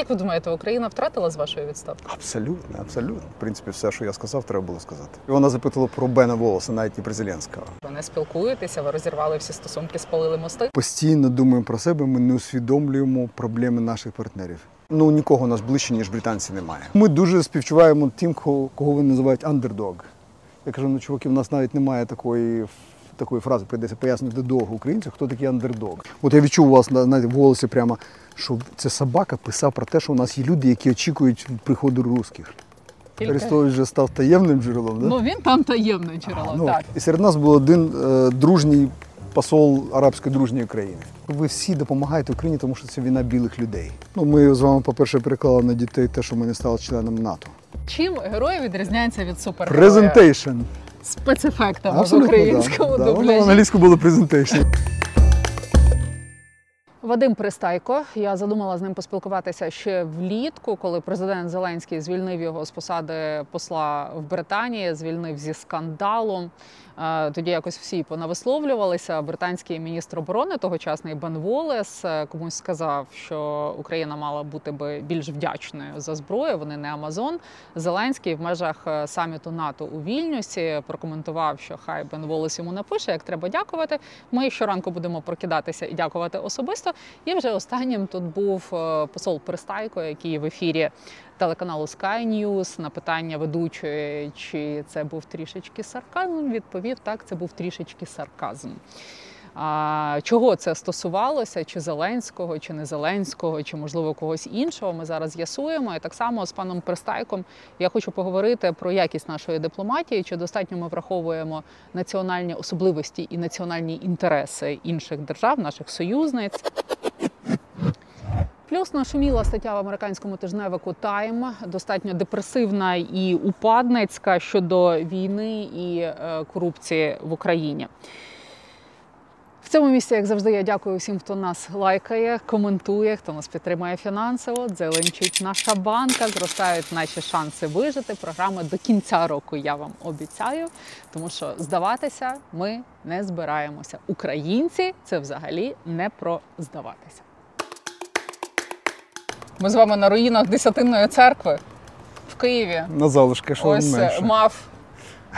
Як ви думаєте, Україна втратила з вашої відставки? Абсолютно, абсолютно. В принципі, все, що я сказав, треба було сказати. І вона запитала про Бена Волоса, навіть не про Зеленського. Ви не спілкуєтеся, ви розірвали всі стосунки, спалили мости. Постійно думаємо про себе, ми не усвідомлюємо проблеми наших партнерів. Ну нікого у нас ближче, ніж британці немає. Ми дуже співчуваємо тим, кого, кого вони називають андердог. Я кажу, ну чуваки, у нас навіть немає такої. Такої фрази прийдеться пояснити довго українцям, хто такий андердог. От я відчув у вас на, на в голосі прямо, що це собака писав про те, що у нас є люди, які очікують приходу русських. Арестович вже став таємним джерелом, да? Ну він там таємне джерело. Ну, так. І серед нас був один е, дружній посол арабської дружньої країни. Ви всі допомагаєте Україні, тому що це війна білих людей. Ну, ми з вами, по-перше, переклали на дітей те, що ми не стали членом НАТО. Чим герой відрізняється від супергероя? Presentation. Спецефектами в українському да. Да, воно англійську було presentation. Вадим Пристайко. Я задумала з ним поспілкуватися ще влітку, коли президент Зеленський звільнив його з посади посла в Британії, звільнив зі скандалом. Тоді якось всі понависловлювалися. Британський міністр оборони тогочасний Бен Волес е, комусь сказав, що Україна мала бути би більш вдячною за зброю. Вони не Амазон. Зеленський в межах е, саміту НАТО у Вільнюсі прокоментував, що хай Бен Волес йому напише, як треба дякувати. Ми щоранку будемо прокидатися і дякувати особисто. І вже останнім тут був е, посол Пристайко, який в ефірі телеканалу Sky News на питання ведучої, чи це був трішечки сарказм, відповів так, це був трішечки сарказм. А, чого це стосувалося, чи Зеленського, чи не Зеленського, чи можливо когось іншого, ми зараз з'ясуємо. І так само з паном Пристайком я хочу поговорити про якість нашої дипломатії, чи достатньо ми враховуємо національні особливості і національні інтереси інших держав, наших союзниць. Плюс нашуміла стаття в американському тижневику Тайм, достатньо депресивна і упадницька щодо війни і е, корупції в Україні. В цьому місці, як завжди, я дякую всім, хто нас лайкає, коментує, хто нас підтримує фінансово. Дзеленчить наша банка, зростають наші шанси вижити. Програми до кінця року я вам обіцяю, тому що здаватися ми не збираємося. Українці це взагалі не про здаватися. Ми з вами на руїнах Десятинної церкви в Києві. На залишки, що Ось менше. мав,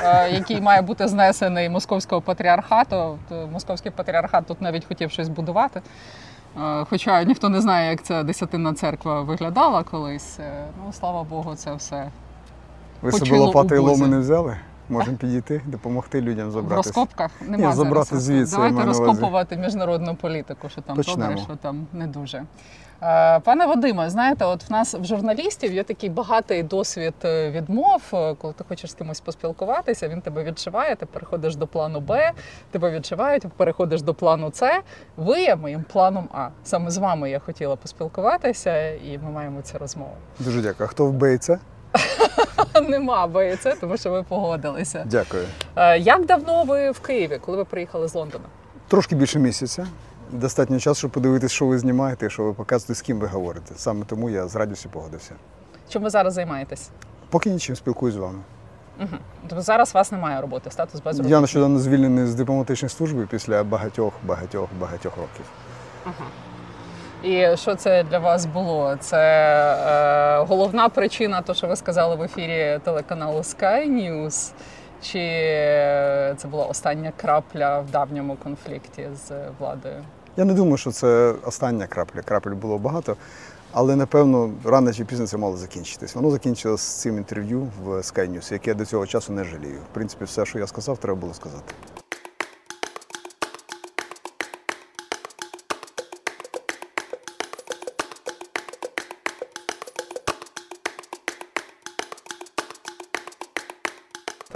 е, який має бути знесений московського патріархату. Московський патріархат тут навіть хотів щось будувати. Е, Хоча ніхто не знає, як ця десятинна церква виглядала колись. Е, Ну, слава Богу, це все Ви почило лопати і ломи не взяли? Можемо підійти, допомогти людям забрати. в розкопках немає. Ні, забрати звідси, Давайте розкопувати міжнародну політику, що там Почнемо. добре, що там не дуже. Е, Пане Вадиме, знаєте, от в нас в журналістів є такий багатий досвід е, відмов, е, коли ти хочеш з кимось поспілкуватися, він тебе відшиває, ти переходиш до плану Б, тебе відшивають, переходиш до плану С. Ви є моїм планом А. Саме з вами я хотіла поспілкуватися, і ми маємо цю розмову. Дуже дякую. А хто вбийця? Нема Б і С, тому що ви погодилися. Дякую. Як давно ви в Києві, коли ви приїхали з Лондона? Трошки більше місяця. Достатньо часу, щоб подивитися, що ви знімаєте, що ви показуєте, з ким ви говорите. Саме тому я з радістю погодився. Чим ви зараз займаєтесь? Поки нічим спілкуюсь з вами. Угу. Тобто зараз у вас немає роботи, статус без. Я нещодавно звільнений з дипломатичної служби після багатьох, багатьох, багатьох років. Ага. І що це для вас було? Це е, головна причина, то що ви сказали в ефірі телеканалу Sky News, чи е, це була остання крапля в давньому конфлікті з владою? Я не думаю, що це остання крапля. Крапель було багато, але напевно рано чи пізно це мало закінчитись. Воно закінчилось цим інтерв'ю в Sky News, яке я до цього часу не жалію. В принципі, все, що я сказав, треба було сказати.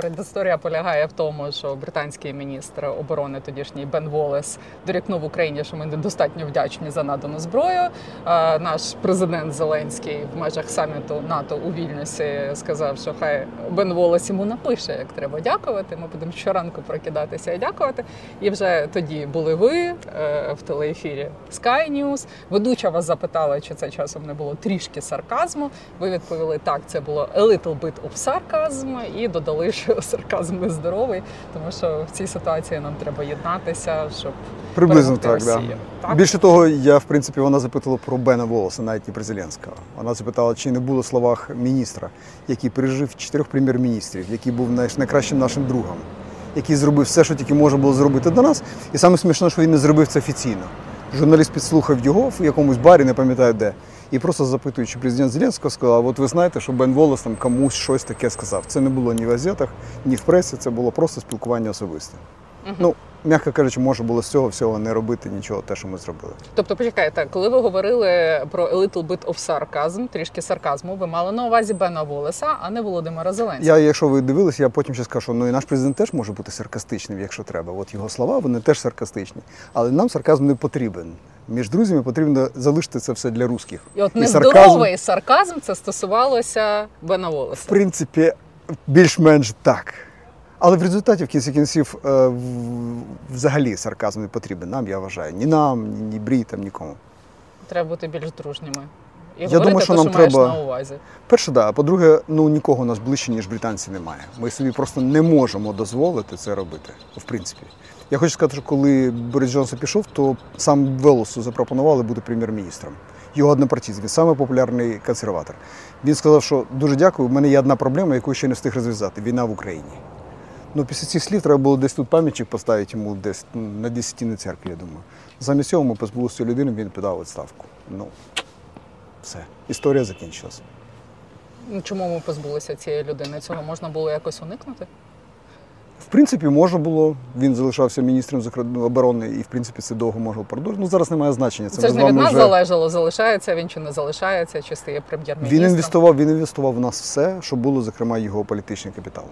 Предісторія полягає в тому, що британський міністр оборони тодішній Бен Волес дорікнув Україні, що ми недостатньо вдячні за надану зброю. Е, Наш президент Зеленський в межах саміту НАТО у Вільнюсі сказав, що хай Бен Волес йому напише, як треба дякувати. Ми будемо щоранку прокидатися і дякувати. І вже тоді були ви е, в телеефірі Sky News. Ведуча вас запитала, чи це часом не було трішки сарказму. Ви відповіли так, це було a little bit of sarcasm, і додали, що сарказм нездоровий, тому що в цій ситуації нам треба єднатися, щоб Приблизно так, да. Так? Більше того, я в принципі вона запитала про Бена Волоса, навіть не про Зеленського. Вона запитала, чи не було в словах міністра, який пережив чотирьох прем'єр-міністрів, який був найкращим нашим другом, який зробив все, що тільки можна було зробити до нас. І саме смішно, що він не зробив це офіційно. Журналіст підслухав його в якомусь барі, не пам'ятаю де. І просто запитуючи президент Зеленського, сказав: от ви знаєте, що Бен Волос там комусь щось таке сказав. Це не було ні в газетах, ні в пресі, це було просто спілкування особисте. Ну, м'яко кажучи, може було з цього всього не робити нічого, те, що ми зробили. Тобто, почекайте, коли ви говорили про a little bit of sarcasm, трішки сарказму, ви мали на увазі Бена Волеса, а не Володимира Зеленського. Я, якщо ви дивились, я потім ще скажу, що ну і наш президент теж може бути саркастичним, якщо треба. От його слова, вони теж саркастичні. Але нам сарказм не потрібен. Між друзями потрібно залишити це все для русських. І от І нездоровий сарказм це стосувалося Бена в принципі, більш-менш так. Але в результаті, в кінці кінців, е, взагалі сарказм не потрібен нам, я вважаю. Ні нам, ні, брітам, нікому. Треба бути більш дружніми. І Я говорити думаю, що те, нам що треба- на увазі. Перше, да. А по-друге, ну нікого у нас ближче, ніж британці немає. Ми собі просто не можемо дозволити це робити. В принципі. Я хочу сказати, що коли Борис Джонсон пішов, то сам Велосу запропонували бути прем'єр-міністром. Його однопартійці, він самий популярний консерватор. Він сказав, що дуже дякую, в мене є одна проблема, яку ще не встиг розв'язати війна в Україні. Ну, після цих слів треба було десь тут пам'ятник поставити йому десь на десятині церкві, я думаю. Замість цього ми позбулися цієї людини, він подав відставку. Ну, все. Історія закінчилась. Ну, Чому ми позбулися цієї людини? Цього можна було якось уникнути? В принципі, можна було. Він залишався міністром оборони, і в принципі це довго можна продовжити. Ну зараз немає значення. Це, Це, ж не від нас вже залежало, залишається він чи не залишається, чи стає прем'єр-міністром. він інвестував. Він інвестував в нас все, що було, зокрема, його політичний капітал.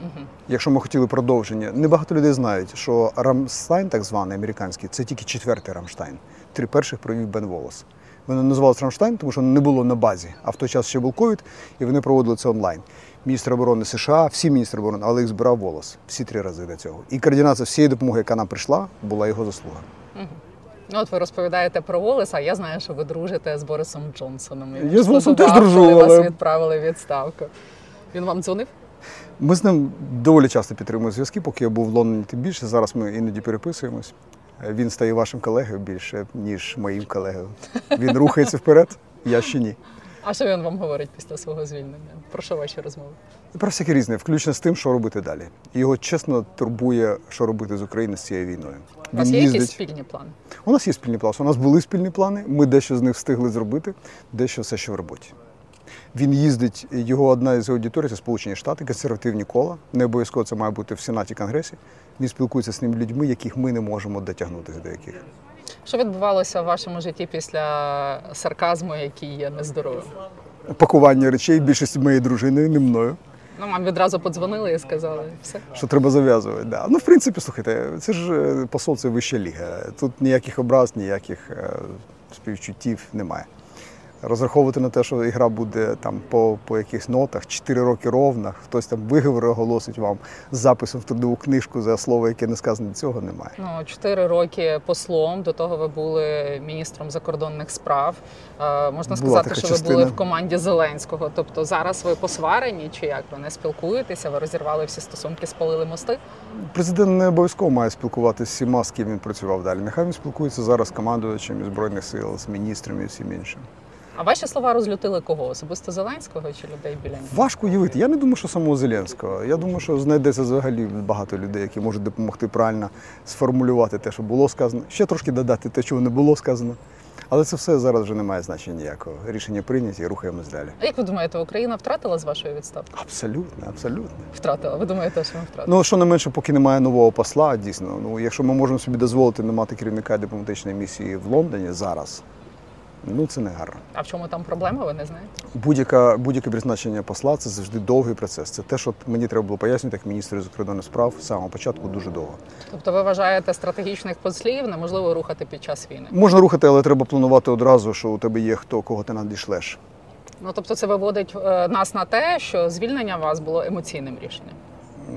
Мгм. Якщо ми хотіли продовження, небагато людей знають, що Рамштайн, так званий американський, це тільки четвертий Рамштайн. Три перших провів Бен Волос. Вони називалися Рамштайн, тому що не було на базі. А в той час ще був ковід, і вони проводили це онлайн. Міністр оборони США, всі міністри оборони, але їх збирав волос всі три рази до цього. І координація всієї допомоги, яка нам прийшла, була його заслуга. Ну, от ви розповідаєте про Волеса, а я знаю, що ви дружите з Борисом Джонсоном. І Я з Волесом теж дружу, коли але- вас відправили відставку. Він вам дзвонив? Ми з ним доволі часто підтримуємо зв'язки, поки я був в Лондоні, тим більше. Зараз ми іноді переписуємось. Він стає вашим колегою більше, ніж моїм колегою. Він рухається вперед, я ще ні. А що він вам говорить після свого звільнення? Про що ваші розмови? Про всяке різне, включно з тим, що робити далі. Його чесно турбує, що робити з Україною з цією війною. У вас є якісь спільні плани? У нас є спільні плани. У нас були спільні плани. Ми дещо з них встигли зробити, дещо все ще в роботі. Він їздить, його одна із аудиторій це Сполучені Штати, консервативні кола. Не обов'язково це має бути в Сенаті Конгресі. Він спілкується з ними людьми, яких ми не можемо дотягнутися до яких. Що відбувалося в вашому житті після сарказму, який є нездоровим? Пакування речей більшості моєї дружини, не мною. Ну, вам відразу подзвонили і сказали все. Що треба зав'язувати. Да. Ну, в принципі, слухайте, це ж е, посол це вища ліга. Тут ніяких образ, ніяких е, співчуттів немає. Розраховувати на те, що гра буде там по, по якихось нотах, 4 роки ровно, хтось там виговори оголосить вам з записом в трудову книжку за слово, яке не сказано, цього немає. Ну, чотири роки послом. До того ви були міністром закордонних справ. Е, можна Була сказати, що ви були в команді Зеленського. Тобто зараз ви посварені, чи як ви не спілкуєтеся? Ви розірвали всі стосунки, спалили мости? Президент не обов'язково має спілкуватися з всіма, з ким він працював далі. Нехай він спілкується зараз з командувачем Збройних сил, з міністрами і всім іншим. А ваші слова розлютили кого? Особисто Зеленського чи людей біля нього? Важко уявити. Я не думаю, що самого Зеленського. Я думаю, що знайдеться взагалі багато людей, які можуть допомогти правильно сформулювати те, що було сказано, ще трошки додати те, чого не було сказано. Але це все зараз вже не має значення ніякого. Рішення прийняті і рухаємось далі. А як ви думаєте, Україна втратила з вашої відставки? Абсолютно, абсолютно. Втратила. Ви думаєте, що ми втратили? Ну що не менше, поки немає нового посла, дійсно. Ну якщо ми можемо собі дозволити не мати керівника дипломатичної місії в Лондоні зараз, ну це не гарно. А в чому там проблема? Ви не знаєте? Будь-яка будь-яке призначення посла це завжди довгий процес. Це те, що мені треба було пояснювати як міністру закордонних справ з самого початку дуже довго. Тобто ви вважаєте стратегічних послів неможливо рухати під час війни? Можна рухати, але треба планувати одразу, що у тебе є хто, кого ти надішлеш. Ну тобто, це виводить е, нас на те, що звільнення вас було емоційним рішенням.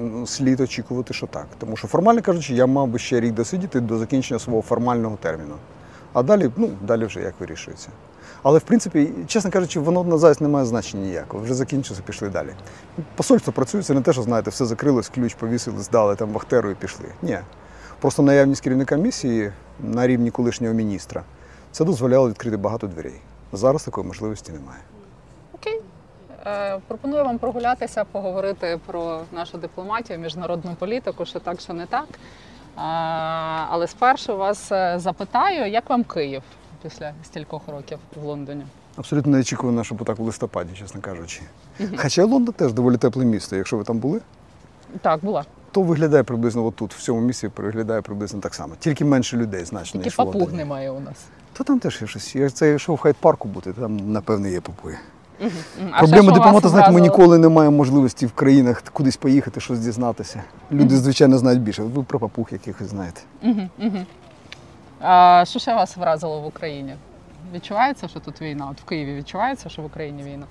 Ну, Слід очікувати, що так. Тому що, формально кажучи, я мав би ще рік досидіти до закінчення свого формального терміну. А далі, ну, далі вже як вирішується. Але в принципі, чесно кажучи, воно на зараз не має значення ніякого. Вже закінчилося, пішли далі. Посольство працює, це не те, що знаєте, все закрилось, ключ повісили, здали там вахтеру і пішли. Ні. Просто наявність керівника місії на рівні колишнього міністра це дозволяло відкрити багато дверей. Зараз такої можливості немає. Окей. Е, пропоную вам прогулятися, поговорити про нашу дипломатію, міжнародну політику, що так, що не так. Але спершу вас е, запитаю, як вам Київ після стількох років в Лондоні? Абсолютно не очікувано, щоб так у листопаді, чесно кажучи. Хоча Лондон теж доволі тепле місто. Якщо ви там були, Так, була. то виглядає приблизно отут, в цьому місці виглядає приблизно так само. Тільки менше людей значно, Тільки папуг немає у нас. То там теж є щось. Це йшов в хайт-парку бути, там, напевне, є папуги. А Проблема дипломата, знаєте, ми ніколи не маємо можливості в країнах кудись поїхати, щось дізнатися. Люди, звичайно, знають більше. Ви про папуг якихось знаєте. А, що ще вас вразило в Україні? Відчувається, що тут війна? От в Києві відчувається, що в Україні війна?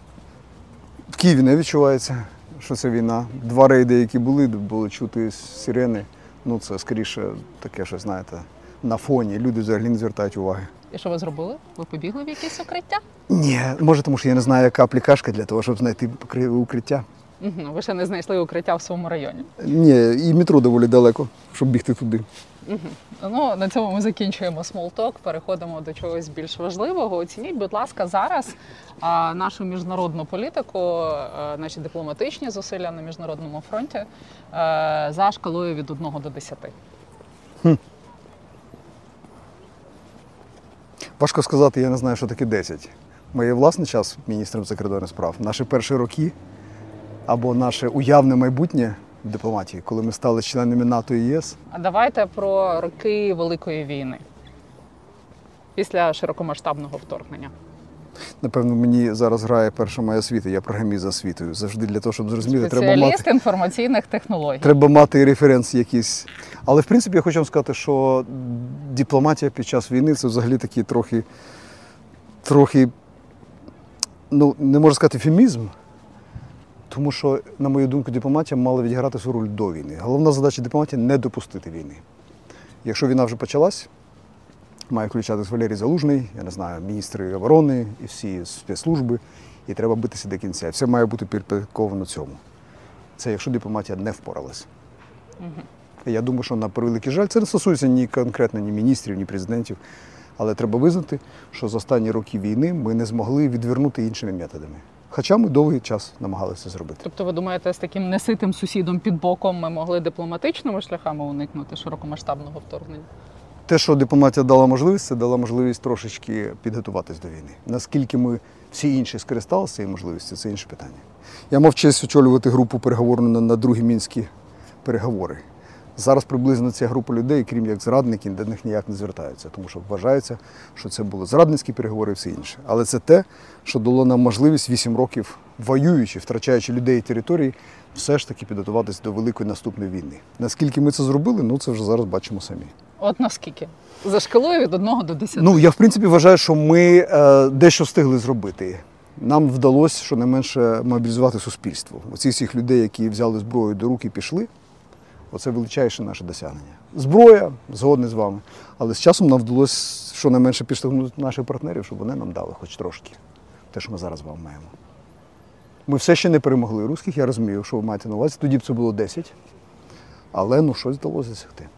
В Києві не відчувається, що це війна. Два рейди, які були, були чути сирени. Ну, це скоріше таке, що знаєте, на фоні. Люди взагалі не звертають уваги. І що ви зробили? Ви побігли в якесь укриття? Ні, може, тому що я не знаю, яка аплікашка для того, щоб знайти укриття. Мгм. Ви ще не знайшли укриття в своєму районі. Ні, і метро доволі далеко, щоб бігти туди. Ну, на цьому ми закінчуємо small talk, переходимо до чогось більш важливого. Оцініть, будь ласка, зараз а, нашу міжнародну політику, а, наші дипломатичні зусилля на міжнародному фронті а, за шкалою від 1 до 10. Важко сказати, я не знаю, що таке 10. Моє власний час міністром закордонних справ, наші перші роки або наше уявне майбутнє в дипломатії, коли ми стали членами НАТО і ЄС. А давайте про роки Великої війни після широкомасштабного вторгнення. Напевно, мені зараз грає перша моя освіта, я програміст за освітою. Завжди для того, щоб зрозуміти, треба мати, Спеціаліст інформаційних технологій. треба мати референс якийсь. Але в принципі я хочу вам сказати, що дипломатія під час війни це взагалі такий трохи, трохи, ну не можу сказати фемізм. Тому що, на мою думку, дипломатія мала відіграти свою роль до війни. Головна задача дипломатії не допустити війни. Якщо війна вже почалась, має включатись Валерій Залужний, я не знаю, міністри оборони і всі спецслужби, і треба битися до кінця. Все має бути підпорядковано цьому. Це якщо дипломатія не впоралась. І Я думаю, що на превеликий жаль, це не стосується ні конкретно ні міністрів, ні президентів. Але треба визнати, що за останні роки війни ми не змогли відвернути іншими методами. Хоча ми довгий час намагалися зробити. Тобто, ви думаєте, з таким неситим сусідом під боком ми могли дипломатичними шляхами уникнути широкомасштабного вторгнення? Те, що дипломатія дала можливість, це дала можливість трошечки підготуватись до війни. Наскільки ми всі інші скористалися цією можливістю, це інше питання. Я мав честь очолювати групу переговорну на, на другі мінські переговори. Зараз приблизно ця група людей, крім як зрадників, до них ніяк не звертаються, тому що вважається, що це були зрадницькі переговори і все інше. Але це те, що дало нам можливість 8 років воюючи, втрачаючи людей і території, все ж таки підготуватись до великої наступної війни. Наскільки ми це зробили, ну це вже зараз бачимо самі. От наскільки? За шкалою від 1 до 10. Ну, я в принципі вважаю, що ми е, дещо встигли зробити. Нам вдалося щонайменше мобілізувати суспільство. Оці всіх людей, які взяли зброю до рук і пішли, оце величайше наше досягнення. Зброя, згодний з вами. Але з часом нам вдалося щонайменше підштовхнути наших партнерів, щоб вони нам дали хоч трошки. Те, що ми зараз з вами маємо. Ми все ще не перемогли русських, я розумію, що ви маєте на увазі. Тоді б це було 10. Але ну щось вдалося досягти.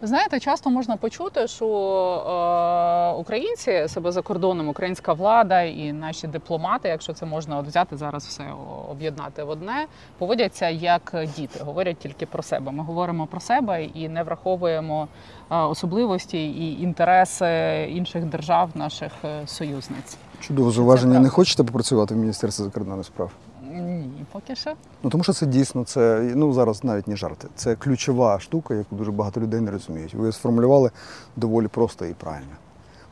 Ви Знаєте, часто можна почути, що е, українці себе за кордоном, українська влада і наші дипломати, якщо це можна от взяти зараз все об'єднати в одне, поводяться як діти, говорять тільки про себе. Ми говоримо про себе і не враховуємо е, особливості і інтереси інших держав, наших е, союзниць. Чудове зауваження. Не хочете попрацювати в Міністерстві закордонних справ? Ні, поки що. Ну тому що це дійсно це ну зараз навіть не жарти. Це ключова штука, яку дуже багато людей не розуміють. Ви сформулювали доволі просто і правильно.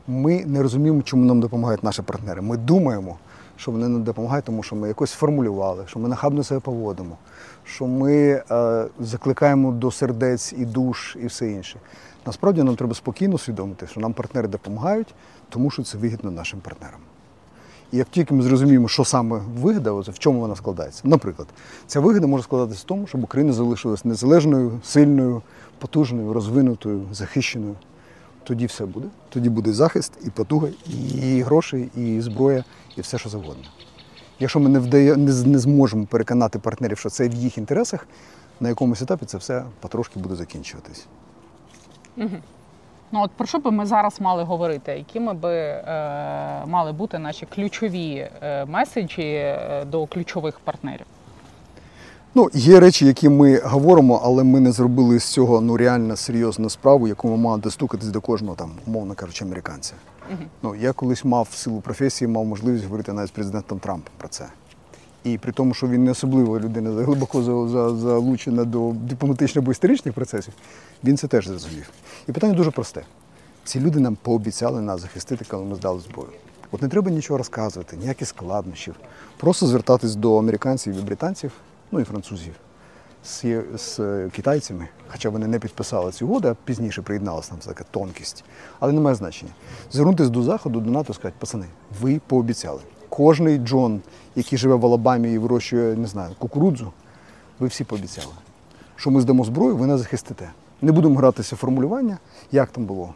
Ми не розуміємо, чому нам допомагають наші партнери. Ми думаємо, що вони нам допомагають, тому що ми якось сформулювали, що ми нахабно себе поводимо, що ми е, закликаємо до сердець і душ і все інше. Насправді нам треба спокійно усвідомити, що нам партнери допомагають, тому що це вигідно нашим партнерам. Як тільки ми зрозуміємо, що саме вигода, в чому вона складається. Наприклад, ця вигода може складатися в тому, щоб Україна залишилась незалежною, сильною, потужною, розвинутою, захищеною. Тоді все буде. Тоді буде захист, і потуга, і гроші, і зброя, і все, що завгодно. Якщо ми не, вдає, не, не зможемо переконати партнерів, що це в їх інтересах, на якомусь етапі це все потрошки буде закінчуватись. Ну от про що би ми зараз мали говорити? Якими би е, мали бути наші ключові е, меседжі е, до ключових партнерів? Ну, є речі, які ми говоримо, але ми не зробили з цього ну реально серйозну справу, яку ми мали достукатись до кожного там, умовно кажучи, американця. Ну, я колись мав в силу професії, мав можливість говорити навіть з президентом Трампом про це. І при тому, що він не особлива людина, глибоко за- за- залучена до дипломатичних або процесів, він це теж зрозумів. І питання дуже просте. Ці люди нам пообіцяли нас захистити, коли ми здали зброю. От не треба нічого розказувати, ніяких складнощів. Просто звертатись до американців і британців, ну і французів, з, з е, китайцями, хоча вони не підписали цю угоду, а пізніше приєдналася нам така тонкість. Але немає значення. Звернутися до Заходу, до НАТО сказати, пацани, ви пообіцяли. Кожний Джон, який живе в Алабамі і вирощує, не знаю, кукурудзу, ви всі пообіцяли, що ми здамо зброю, ви нас захистите. Не будемо гратися в формулювання, як там було.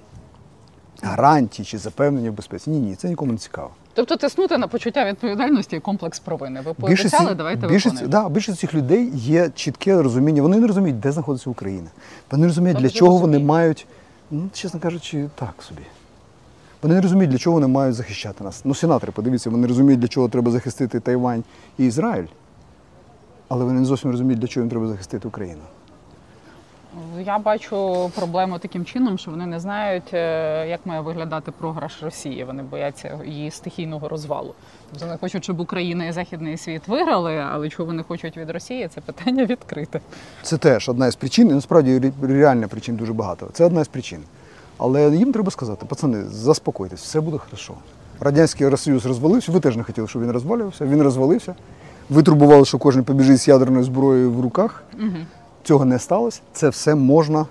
Гарантії чи запевнення в безпеці. Ні, ні, це нікому не цікаво. Тобто тиснути на почуття відповідальності і комплекс провини. Ви пообіцяли, давайте більшість, виконуємо. да, більшість цих людей є чітке розуміння. Вони не розуміють, де знаходиться Україна. Вони не розуміють, Тобто для чого вони мають, ну, чесно кажучи, так собі. Вони не розуміють, для чого вони мають захищати нас. Ну, сенатори, подивіться, вони розуміють, для чого треба захистити Тайвань і Ізраїль, але вони не зовсім розуміють, для чого їм треба захистити Україну. Я бачу проблему таким чином, що вони не знають, е, як має виглядати програш Росії. Вони бояться її стихійного розвалу. Тобто вони хочуть, щоб Україна і Західний світ виграли, але чого вони хочуть від Росії, це питання відкрите. Це теж одна із причин, і насправді ре- реально причин дуже багато. Це одна з причин. Але їм треба сказати, пацани, заспокойтесь, все буде хорошо. Радянський Союз розвалився, ви теж не хотіли, щоб він розвалювався, він розвалився. Ви турбували, що кожен побіжить з ядерною зброєю в руках. Цього не сталося. Це все можна,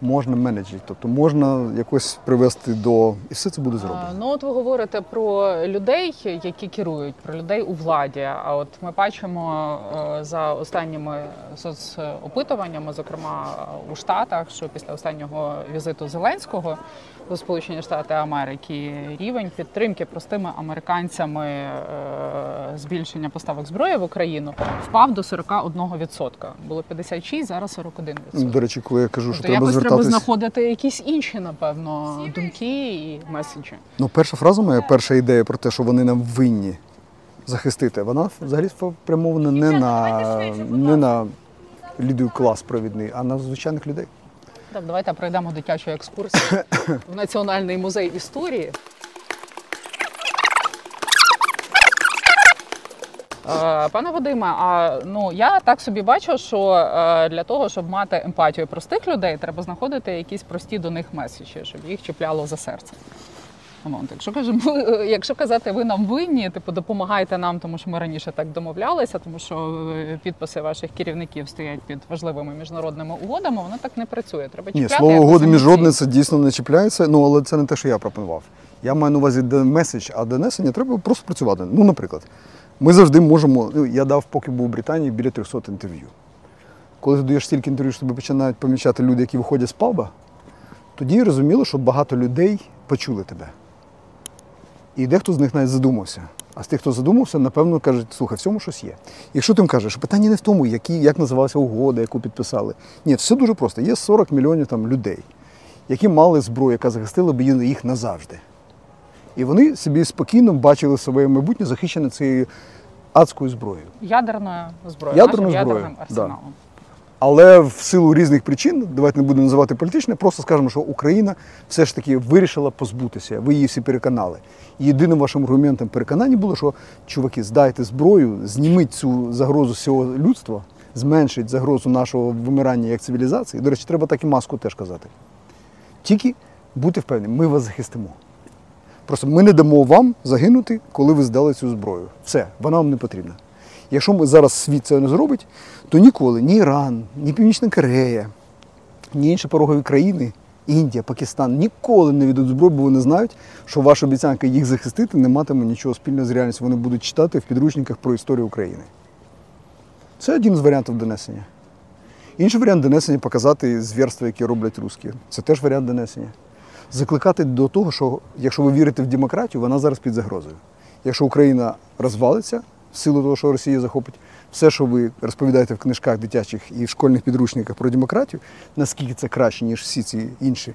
можна менеджити. Тобто можна якось привести до. І все це буде зроблено. Ну, от ви говорите про людей, які керують, про людей у владі. А от ми бачимо е, за останніми соцопитуваннями, зокрема у Штатах, що після останнього візиту Зеленського у Сполучені Штати Америки рівень підтримки простими американцями е, збільшення поставок зброї в Україну впав до 41%. Було 56, зараз 41%. До речі, коли я кажу, що Тобто треба якось треба знаходити якісь інші, напевно, думки і меседжі. Ну, перша фраза моя, перша ідея про те, що вони нам винні захистити, вона взагалі спрямована не на, не на лідер клас провідний, а на звичайних людей. Так, давайте пройдемо дитячу екскурсію в Національний музей історії. Е, Пане Вадиме, а ну я так собі бачу, що е, для того, щоб мати емпатію простих людей, треба знаходити якісь прості до них меседжі, щоб їх чіпляло за серце. Ну, от, якщо кажемо, якщо казати, ви нам винні, типу допомагайте нам, тому що ми раніше так домовлялися, тому що е, підписи ваших керівників стоять під важливими міжнародними угодами, воно так не працює. Треба Ні, слово угоди міжнародне це дійсно не чіпляється, ну але це не те, що я пропонував. Я маю на увазі меседж, а донесення треба просто працювати. Ну, наприклад, ми завжди можемо. Ну, я дав, поки був у Британії, біля 300 інтерв'ю. Коли ти даєш стільки інтерв'ю, що тебе починають помічати люди, які виходять з паба, тоді розуміло, що багато людей почули тебе. І дехто з них навіть задумався. А з тих, хто задумався, напевно, кажуть, слухай, в цьому щось є. Якщо ти їм кажеш, питання не в тому, які, як називалася угода, яку підписали. Ні, все дуже просто. Є 40 мільйонів там, людей, які мали зброю, яка захистила б їх назавжди. І вони собі спокійно бачили своє майбутнє захищене цією адською зброєю. ядерною зброєю, Ядерною нашим зброєю, ядерним да. Але в силу різних причин, давайте не будемо називати політичне, просто скажемо, що Україна все ж таки вирішила позбутися. Ви її всі переконали. І єдиним вашим аргументом переконання було, що чуваки, здайте зброю, зніміть цю загрозу всього людства, зменшить загрозу нашого вимирання як цивілізації. До речі, треба так і маску теж казати. Тільки будьте впевнені, ми вас захистимо. Просто ми не дамо вам загинути, коли ви здали цю зброю. Все, вона вам не потрібна. Якщо ми зараз світ це не зробить, то ніколи ні Іран, ні Північна Корея, ні інші порогові країни, Індія, Пакистан ніколи не віддадуть зброю, бо вони знають, що ваша обіцянка їх захистити не матиме нічого спільного з реальністю. Вони будуть читати в підручниках про історію України. Це один з варіантів донесення. Інший варіант донесення показати звірства, які роблять русські. Це теж варіант донесення. Закликати до того, що якщо ви вірите в демократію, вона зараз під загрозою. Якщо Україна розвалиться в силу того, що Росія захопить, все, що ви розповідаєте в книжках дитячих і в школьних підручниках про демократію, наскільки це краще, ніж всі ці інші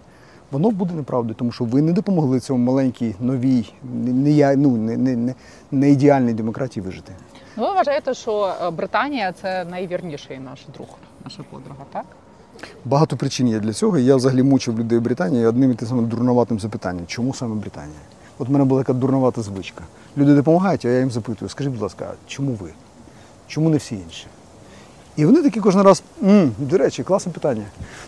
воно буде неправдою, тому що ви не допомогли цьому маленькій, новій, не, не, ну, не, не, не, не ідеальній демократії вижити. Ну, ви вважаєте, що е, Британія це найвірніший наш друг, наша подруга, так? Багато причин є для цього. і Я взагалі мучив людей в Британії одним і тим самим дурноватим запитанням, чому саме Британія? От в мене була така дурновата звичка. Люди допомагають, а я їм запитую, скажіть, будь ласка, чому ви? Чому не всі інші? І вони такі кожен раз, «М, до речі, класне питання.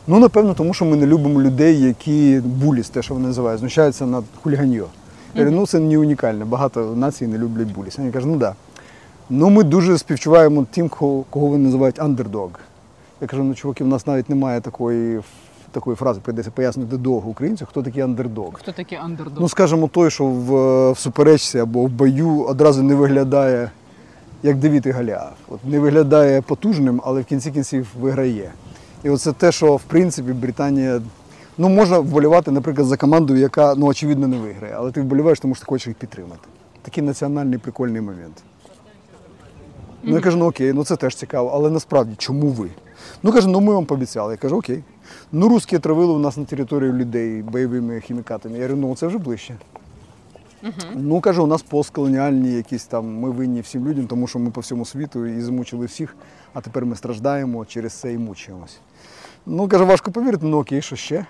Ну, напевно, тому що ми не любимо людей, які буліс, те, що вони називають, знущаються над хуліганьо. Я говорю, ну це не унікально. Багато націй не люблять буліс. Вони кажуть, ну. Да. Ну, ми дуже співчуваємо тим, кого, кого вони називають андердог. Я кажу, ну чуваки, в нас навіть немає такої, такої фрази, прийдеться пояснити довго українцю, хто такий андердог. Хто такий андердог? Ну, скажімо, той, що в, в суперечці або в бою одразу не виглядає як Давід і Голіаф. От не виглядає потужним, але в кінці кінців виграє. І оце те, що в принципі Британія. Ну, можна вболівати, наприклад, за команду, яка ну, очевидно не виграє, але ти вболіваєш, тому що ти хочеш їх підтримати. Такий національний прикольний момент. Ну, я кажу, ну окей, ну це теж цікаво, але насправді чому ви? Ну каже, ну ми вам пообіцяли. Я кажу, окей. Ну, русські травили у нас на території людей бойовими хімікатами. Я говорю, ну це вже ближче. Ну, кажу, у нас постколоніальні якісь там, ми винні всім людям, тому що ми по всьому світу і змучили всіх, а тепер ми страждаємо через це і мучаємось. Ну, каже, важко повірити, ну окей, що ще?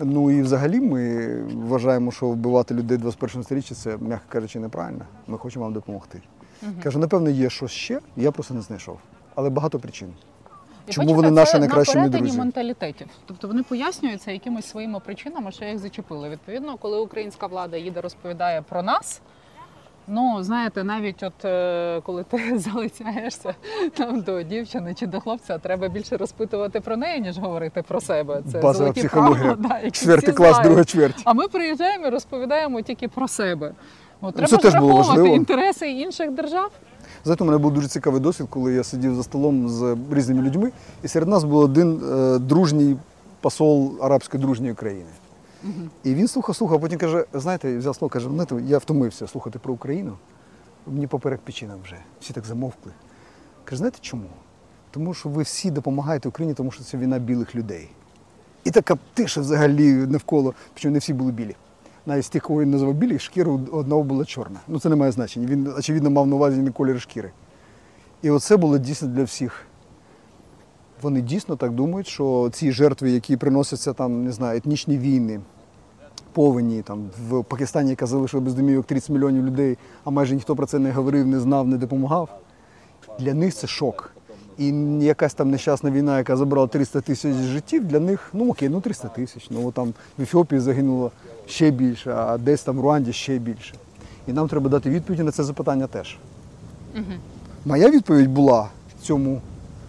Ну і взагалі ми вважаємо, що вбивати людей 21 сторіччя це, м'яко кажучи, неправильно. Ми хочемо вам допомогти. Кажу, напевно, є щось ще, я просто не знайшов. Але багато причин. І чому вони наші найкращі на друзі? менталітетів. Тобто вони пояснюються якимись своїми причинами, що їх зачепили. Відповідно, коли українська влада їде розповідає про нас. Ну, знаєте, навіть от е, коли ти залицяєшся там до дівчини чи до хлопця, треба більше розпитувати про неї, ніж говорити про себе. Це Базова золоті психологія. правила, да, Четвертий клас, знають. друга чверть. А ми приїжджаємо і розповідаємо тільки про себе. От, треба теж було враховувати важливо. інтереси інших держав. Знаєте, у мене був дуже цікавий досвід, коли я сидів за столом з різними людьми, і серед нас був один е, дружній посол арабської дружньої країни. І він слухав, слухав, а потім каже: знаєте, взяв слово, каже, знаєте, я втомився слухати про Україну. Мені поперек печінок вже. Всі так замовкли. Каже, знаєте чому? Тому що ви всі допомагаєте Україні, тому що це війна білих людей. І така тиша взагалі навколо, причому не всі були білі. Навіть з тих, кого він називав білі, шкіра одного була чорна. Ну це не має значення. Він, очевидно, мав на увазі не колір шкіри. І оце було дійсно для всіх. Вони дійсно так думають, що ці жертви, які приносяться там, не знаю, етнічні війни, повені, там в Пакистані, яка залишила без домівок 30 мільйонів людей, а майже ніхто про це не говорив, не знав, не допомагав. Для них це шок. І якась там нещасна війна, яка забрала 300 тисяч життів, для них, ну окей, ну 300 тисяч. Ну там в Ефіопії загинуло ще більше, а десь там в Руанді ще більше. І нам треба дати відповідь на це запитання теж. Моя відповідь була цьому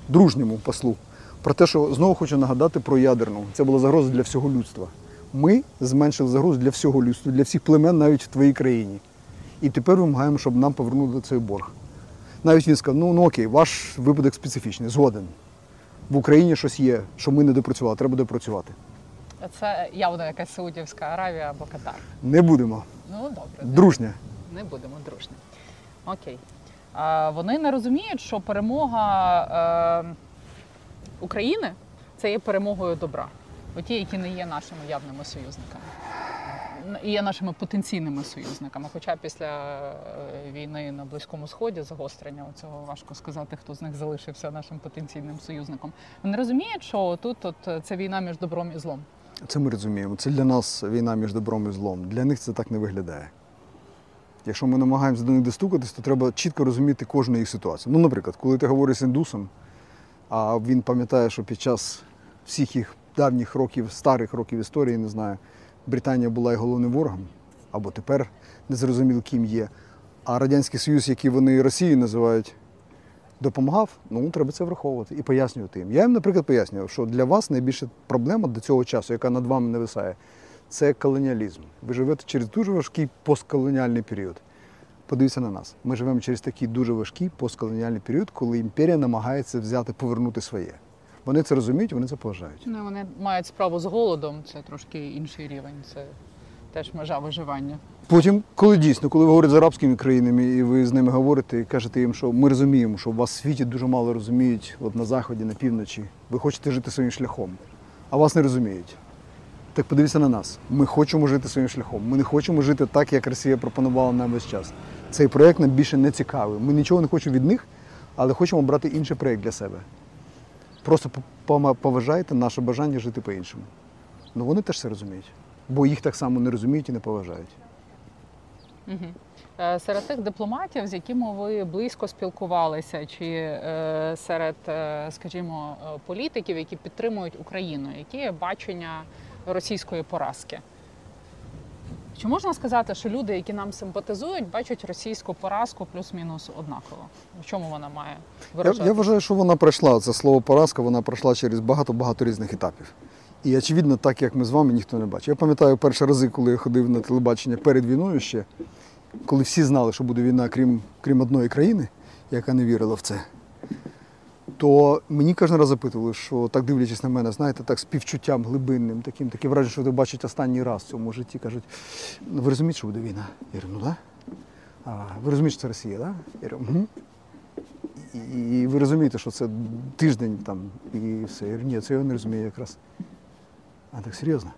дружньому послу про те, що знову хочу нагадати про ядерну. Це була загроза для всього людства. Ми зменшили загрозу для всього людства, для всіх племен навіть в твоїй країні. І тепер вимагаємо, щоб нам повернули цей борг. Навіть він сказав, ну, ну окей, ваш випадок специфічний, згоден. В Україні щось є, що ми не допрацювали, треба допрацювати. Це явно якась Саудівська Аравія або Катар. Не будемо. Ну добре. Дружня. Не будемо дружні. Окей. А, вони не розуміють, що перемога е, України це є перемогою добра. Оті, які не є нашими явними союзниками. І є нашими потенційними союзниками. Хоча після е, війни на Близькому Сході загострення цього важко сказати, хто з них залишився нашим потенційним союзником. Вони розуміють, що тут от, це війна між добром і злом. Це ми розуміємо. Це для нас війна між добром і злом. Для них це так не виглядає. Якщо ми намагаємося до них достукатись, то треба чітко розуміти кожну їх ситуацію. Ну, наприклад, коли ти говориш з індусом, а він пам'ятає, що під час всіх їх давніх років, старих років історії, не знаю, Британія була і головним ворогом, або тепер не зрозуміло, ким є. А Радянський Союз, який вони Росією називають, допомагав, ну треба це враховувати і пояснювати їм. Я їм, наприклад, пояснював, що для вас найбільша проблема до цього часу, яка над вами нависає, це колоніалізм. Ви живете через дуже важкий постколоніальний період. Подивіться на нас. Ми живемо через такий дуже важкий постколоніальний період, коли імперія намагається взяти, повернути своє. Вони це розуміють, вони це поважають. Ну, вони мають справу з голодом, це трошки інший рівень, це теж межа виживання. Потім, коли дійсно, коли ви говорите з арабськими країнами, і ви з ними говорите, і кажете їм, що ми розуміємо, що вас в світі дуже мало розуміють, от на заході, на півночі, ви хочете жити своїм шляхом, а вас не розуміють. Так подивіться на нас. Ми хочемо жити своїм шляхом. Ми не хочемо жити так, як Росія пропонувала нам весь час. Цей проєкт нам більше не цікавий. Ми нічого не хочемо від них, але хочемо брати інший проєкт для себе. Просто поважайте наше бажання жити по-іншому. Ну вони теж це розуміють, бо їх так само не розуміють і не поважають. Угу. Серед тих дипломатів, з якими ви близько спілкувалися, чи е, серед, е, скажімо, політиків, які підтримують Україну, які є бачення російської поразки? Чи можна сказати, що люди, які нам симпатизують, бачать російську поразку плюс-мінус однаково? В чому вона має Я, я вважаю, що вона пройшла. Це слово поразка, вона пройшла через багато-багато різних етапів. І очевидно, так як ми з вами, ніхто не бачить. Я пам'ятаю перші рази, коли я ходив на телебачення перед війною ще, коли всі знали, що буде війна, крім, крім одної країни, яка не вірила в це. То мені кожен раз запитували, що так дивлячись на мене, знаєте, так співчуттям глибинним, таким, таке враження, що ти бачить останній раз в цьому житті. Кажуть, ну ви розумієте, що буде війна? Я говорю, ну так. Да? Ви розумієте, що це Росія, так? Да? Я говорю, угу. І ви розумієте, що це тиждень там і все. Я говорю, ні, це я не розумію якраз. А так серйозно.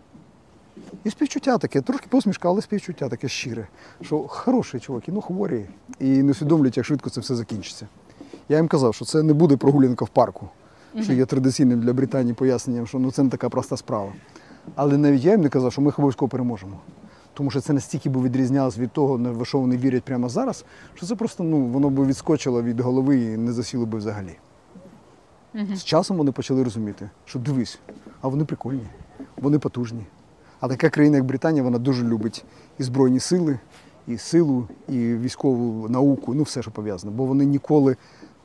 І співчуття таке, трошки посмішка, але співчуття таке щире. Що хороші чуваки, ну хворі, і не усвідомлюють, як швидко це все закінчиться. Я їм казав, що це не буде прогулянка в парку, що є традиційним для Британії поясненням, що ну це не така проста справа. Але навіть я їм не казав, що ми обов'язково переможемо. Тому що це настільки би відрізнялось від того, на що вони вірять прямо зараз, що це просто ну, воно би відскочило від голови і не засіло би взагалі. З часом вони почали розуміти, що дивись, а вони прикольні, вони потужні. А така країна, як Британія, вона дуже любить і Збройні сили, і силу, і військову науку, ну все, що пов'язано. Бо вони ніколи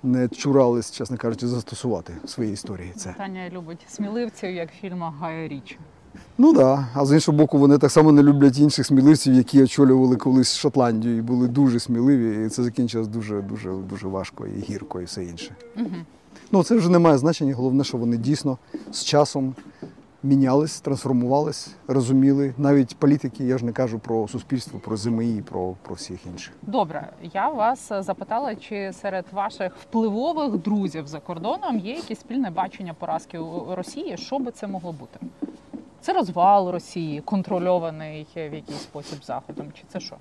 не чурались, чесно кажучи, застосувати в своїй історії це. Таня любить сміливців, як в фільмах Гая Річі. Ну так. Да. А з іншого боку, вони так само не люблять інших сміливців, які очолювали колись Шотландію і були дуже сміливі. І це закінчилось дуже, дуже, дуже важко і гірко, і все інше. Угу. Ну це вже не має значення. Головне, що вони дійсно з часом мінялись, трансформувались, розуміли. Навіть політики, я ж не кажу про суспільство, про ЗМІ, про, про всіх інших. Добре, я вас запитала, чи серед ваших впливових друзів за кордоном є якесь спільне бачення поразки у Росії? Що би це могло бути? Це розвал Росії, контрольований в якийсь спосіб заходом, чи це що?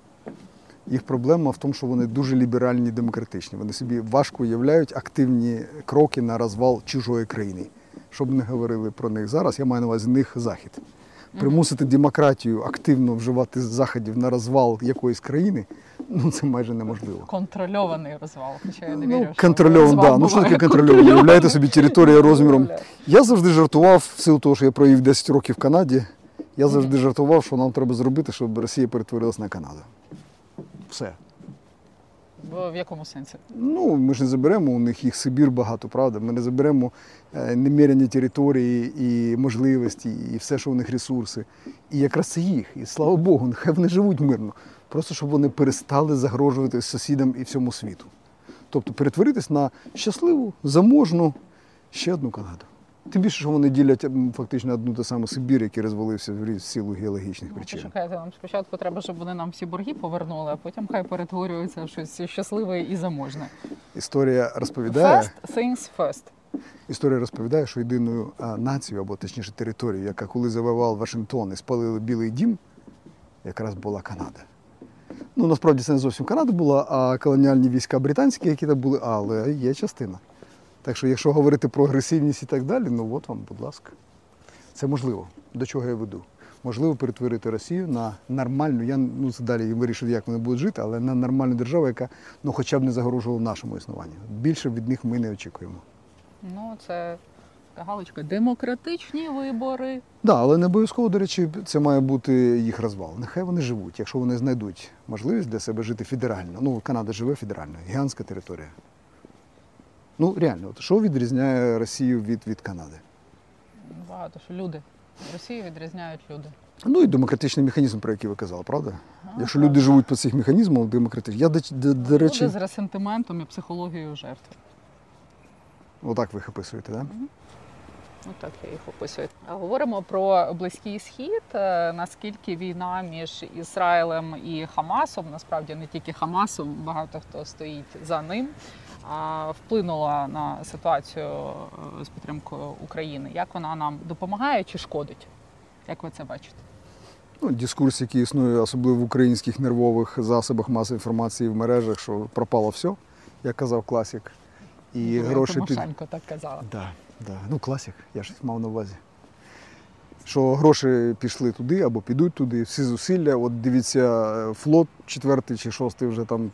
Їх проблема в тому, що вони дуже ліберальні демократичні. Вони собі важко уявляють активні кроки на розвал чужої країни. Щоб не говорили про них зараз, я маю на увазі них захід. Примусити демократію активно вживати заходів на розвал якоїсь країни, ну це майже неможливо. Контрольований розвал. Хоча я не Ну, вірю, що контрольован, розвал да. Ну що таке контрольований? Уявляєте собі територія розміром. Я завжди жартував, в силу того, що я провів 10 років в Канаді. Я завжди жартував, що нам треба зробити, щоб Росія перетворилась на Канаду. Все. В якому сенсі? Ну, ми ж не заберемо у них їх Сибір багато, правда. Ми не заберемо е, неміряні території і можливості, і все, що у них ресурси. І якраз це їх. І слава Богу, нехай вони живуть мирно. Просто щоб вони перестали загрожувати сусідам і всьому світу. Тобто перетворитись на щасливу, заможну ще одну Канаду. Тим більше, що вони ділять фактично одну та саму Сибір, який розвалився в силу геологічних Ну, причин. почекайте, нам спочатку треба, щоб вони нам всі борги повернули, а потім хай перетворюються в щось щасливе і заможне. Історія розповідає. First things first. Історія розповідає, що єдиною а, нацією, або точніше територією, яка коли завоював Вашингтон і спалили Білий дім, якраз була Канада. Ну, насправді це не зовсім Канада була, а колоніальні війська британські, які там були, але є частина. Так що, якщо говорити про агресивність і так далі, ну от вам, будь ласка. Це можливо. До чого я веду? Можливо перетворити Росію на нормальну, я ну це далі вирішив, як вони будуть жити, але на нормальну державу, яка ну хоча б не загрожувала нашому існуванню. Більше від них ми не очікуємо. Ну, це така галочка. Демократичні вибори. Да, але не обов'язково, до речі, це має бути їх розвал. Нехай вони живуть, якщо вони знайдуть можливість для себе жити федерально. Ну, Канада живе федерально, гігантська територія. Ну, реально, от що відрізняє Росію від, від Канади? Багато що люди. Росію відрізняють люди. Ну і демократичний механізм, про який ви казали, правда? А, Якщо правда. люди живуть по цих механізмах демократичних, я до, до, до речі, Люди з ресентиментом і психологією жертви. отак ви їх описуєте, так? Да? Ну так я їх описую. Говоримо про близький схід. Е, Наскільки війна між Ізраїлем і Хамасом, насправді не тільки Хамасом, багато хто стоїть за ним, вплинула на ситуацію е, з підтримкою України. Як вона нам допомагає чи шкодить? Як ви це бачите? Ну, дискурс, який існує, особливо в українських нервових засобах масової інформації в мережах, що пропало все, як казав класик. І Можливо, гроші під. Так казала. Да, да. Ну, класик, я ж мав на увазі. Що гроші пішли туди або підуть туди, всі зусилля. От дивіться, флот четвертий чи шостий вже там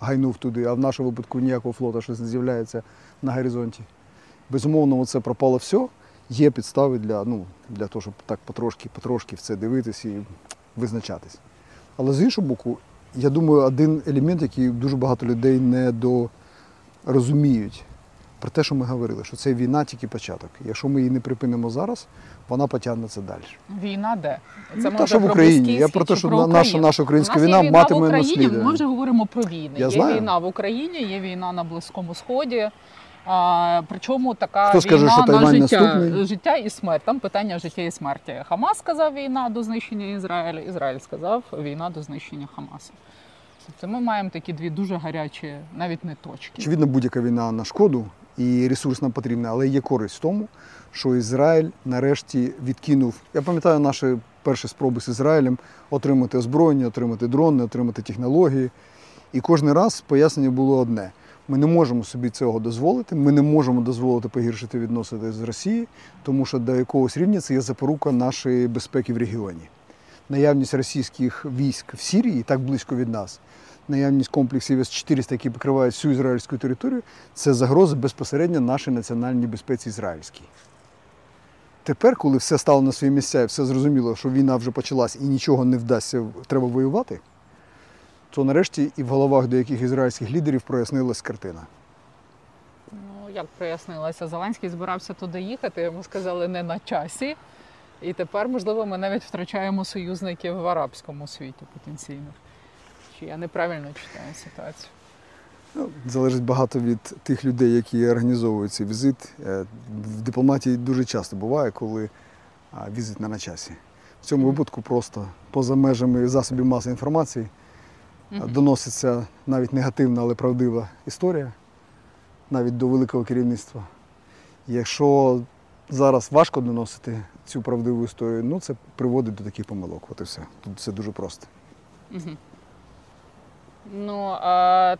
гайнув туди, а в нашому випадку ніякого флота щось не з'являється на горизонті. Безумовно, це пропало все. Є підстави для, ну, для того, щоб так потрошки-потрошки в це дивитись і визначатись. Але з іншого боку, я думаю, один елемент, який дуже багато людей не розуміють про те, що ми говорили, що це війна тільки початок. Якщо ми її не припинимо зараз, вона потягнеться далі. Війна де? Ну, ми та, що в Україні. Я про те, що про наша- наша українська війна війна матиме наслідування. Ми вже говоримо про війни. Я є знаю. війна в Україні, є війна на Близькому Сході. А, причому така Хто скаже, війна що на Тайвань життя, наступний? життя і смерть. Там питання життя і смерті. Хамас сказав війна до знищення Ізраїля. Ізраїль сказав війна до знищення Хамаса. Тобто ми маємо такі дві дуже гарячі, навіть не точки. Очевидно, будь-яка війна на шкоду і ресурс нам потрібний, але є користь в тому, що Ізраїль нарешті відкинув. Я пам'ятаю наші перші спроби з Ізраїлем отримати озброєння, отримати дрони, отримати технології. І кожен раз пояснення було одне: ми не можемо собі цього дозволити, ми не можемо дозволити погіршити відносини з Росією, тому що до якогось рівня це є запорука нашої безпеки в регіоні. Наявність російських військ в Сірії так близько від нас, наявність комплексів С-400, які покривають всю ізраїльську територію, це загроза безпосередньо нашій національній безпеці ізраїльській. Тепер, коли все стало на свої місця і все зрозуміло, що війна вже почалась і нічого не вдасться, треба воювати, то нарешті і в головах деяких ізраїльських лідерів прояснилась картина. Ну, як прояснилося, Зеленський збирався туди їхати, йому сказали не на часі. І тепер, можливо, ми навіть втрачаємо союзників в арабському світі потенційних. Чи я неправильно читаю ситуацію? Ну, залежить багато від тих людей, які організовують цей візит. Е, В дипломатії дуже часто буває, коли візит не на часі. В цьому випадку просто поза межами засобів масової інформації доноситься навіть негативна, але правдива історія, навіть до великого керівництва. Якщо зараз важко доносити цю правдиву історію, ну це приводить до таких помилок. От і все. Тут все дуже просто. Ну,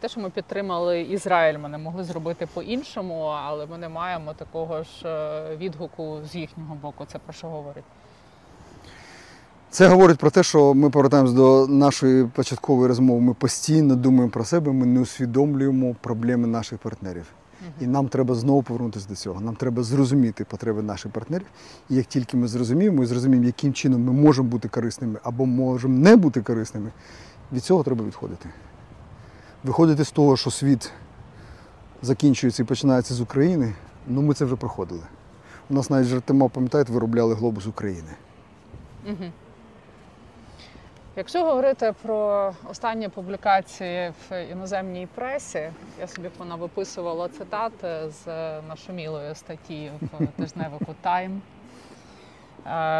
те, що ми підтримали Ізраїль, ми не могли зробити по-іншому, але ми не маємо такого ж е, відгуку з їхнього боку. Це про що говорить? Це говорить про те, що ми повертаємось до нашої початкової розмови. Ми постійно думаємо про себе, ми не усвідомлюємо проблеми наших партнерів. І нам треба знову повернутися до цього. Нам треба зрозуміти потреби наших партнерів. І як тільки ми зрозуміємо і зрозуміємо, яким чином ми можемо бути корисними або можемо не бути корисними, від цього треба відходити. Виходити з того, що світ закінчується і починається з України, ну ми це вже проходили. У нас навіть жартома, пам'ятаєте, виробляли глобус України. Угу. Якщо говорити про останні публікації в іноземній пресі, я собі понавиписувала цитати з нашумілої статті в тижневику Time.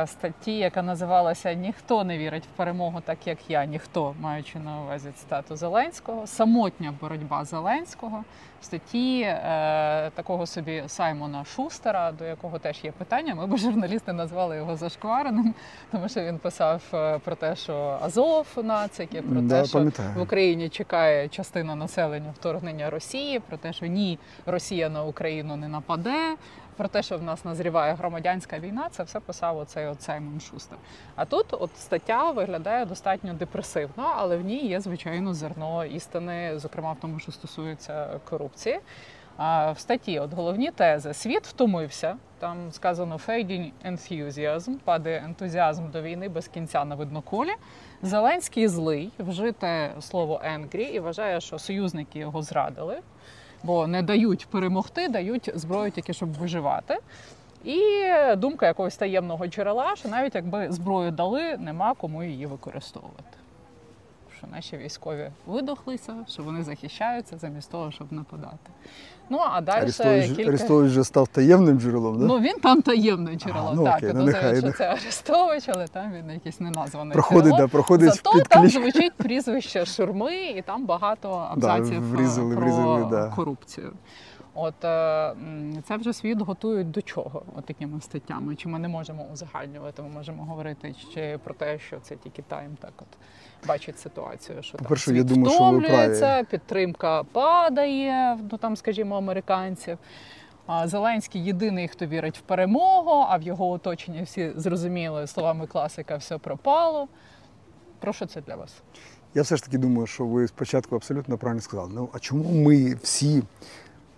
Статті, яка називалася Ніхто не вірить в перемогу, так як я, ніхто, маючи на увазі цитату Зеленського, самотня боротьба Зеленського. В статті е, такого собі Саймона Шустера, до якого теж є питання. Ми б журналісти назвали його зашквареним, тому що він писав е, про те, що Азов нацики, про Да, те, що пам'ятаю. в Україні чекає частина населення вторгнення Росії, про те, що ні, Росія на Україну не нападе. Про те, що в нас назріває громадянська війна, це все писав оцей Саймон Шустер. А тут от стаття виглядає достатньо депресивно, але в ній є звичайно зерно істини, зокрема в тому, що стосується корупції. А в статті от головні тези: світ втомився. Там сказано fading enthusiasm, падає ентузіазм до війни без кінця на видноколі. Зеленський злий, вжите слово angry і вважає, що союзники його зрадили, бо не дають перемогти, дають зброю тільки щоб виживати. І думка якогось таємного джерела, що навіть якби зброю дали, нема кому її використовувати. Що наші військові видохлися, що вони захищаються замість того, щоб нападати. Ну а далі Арестович, кілька... Арестович вже став таємним джерелом, да? Ну він там таємне джерелом. А, ну, так, окей, ну, нехай, що це Арестович, але там він якийсь неназваний проходить, джерело. да, проходить Зато під там звучить прізвище Шурми, і там багато абзаців врізали, про врізали, да. корупцію. От е, це вже світ готують до чого? От такими статтями. Чи ми не можемо узагальнювати? Ми можемо говорити ще про те, що це тільки тайм так от бачить ситуацію, що там світ я думаю, що ви підтримка падає, ну там, скажімо, американців. А Зеленський єдиний, хто вірить в перемогу, а в його оточенні всі зрозуміли словами класика все пропало. Про що це для вас? Я все ж таки думаю, що ви спочатку абсолютно правильно сказали. Ну а чому ми всі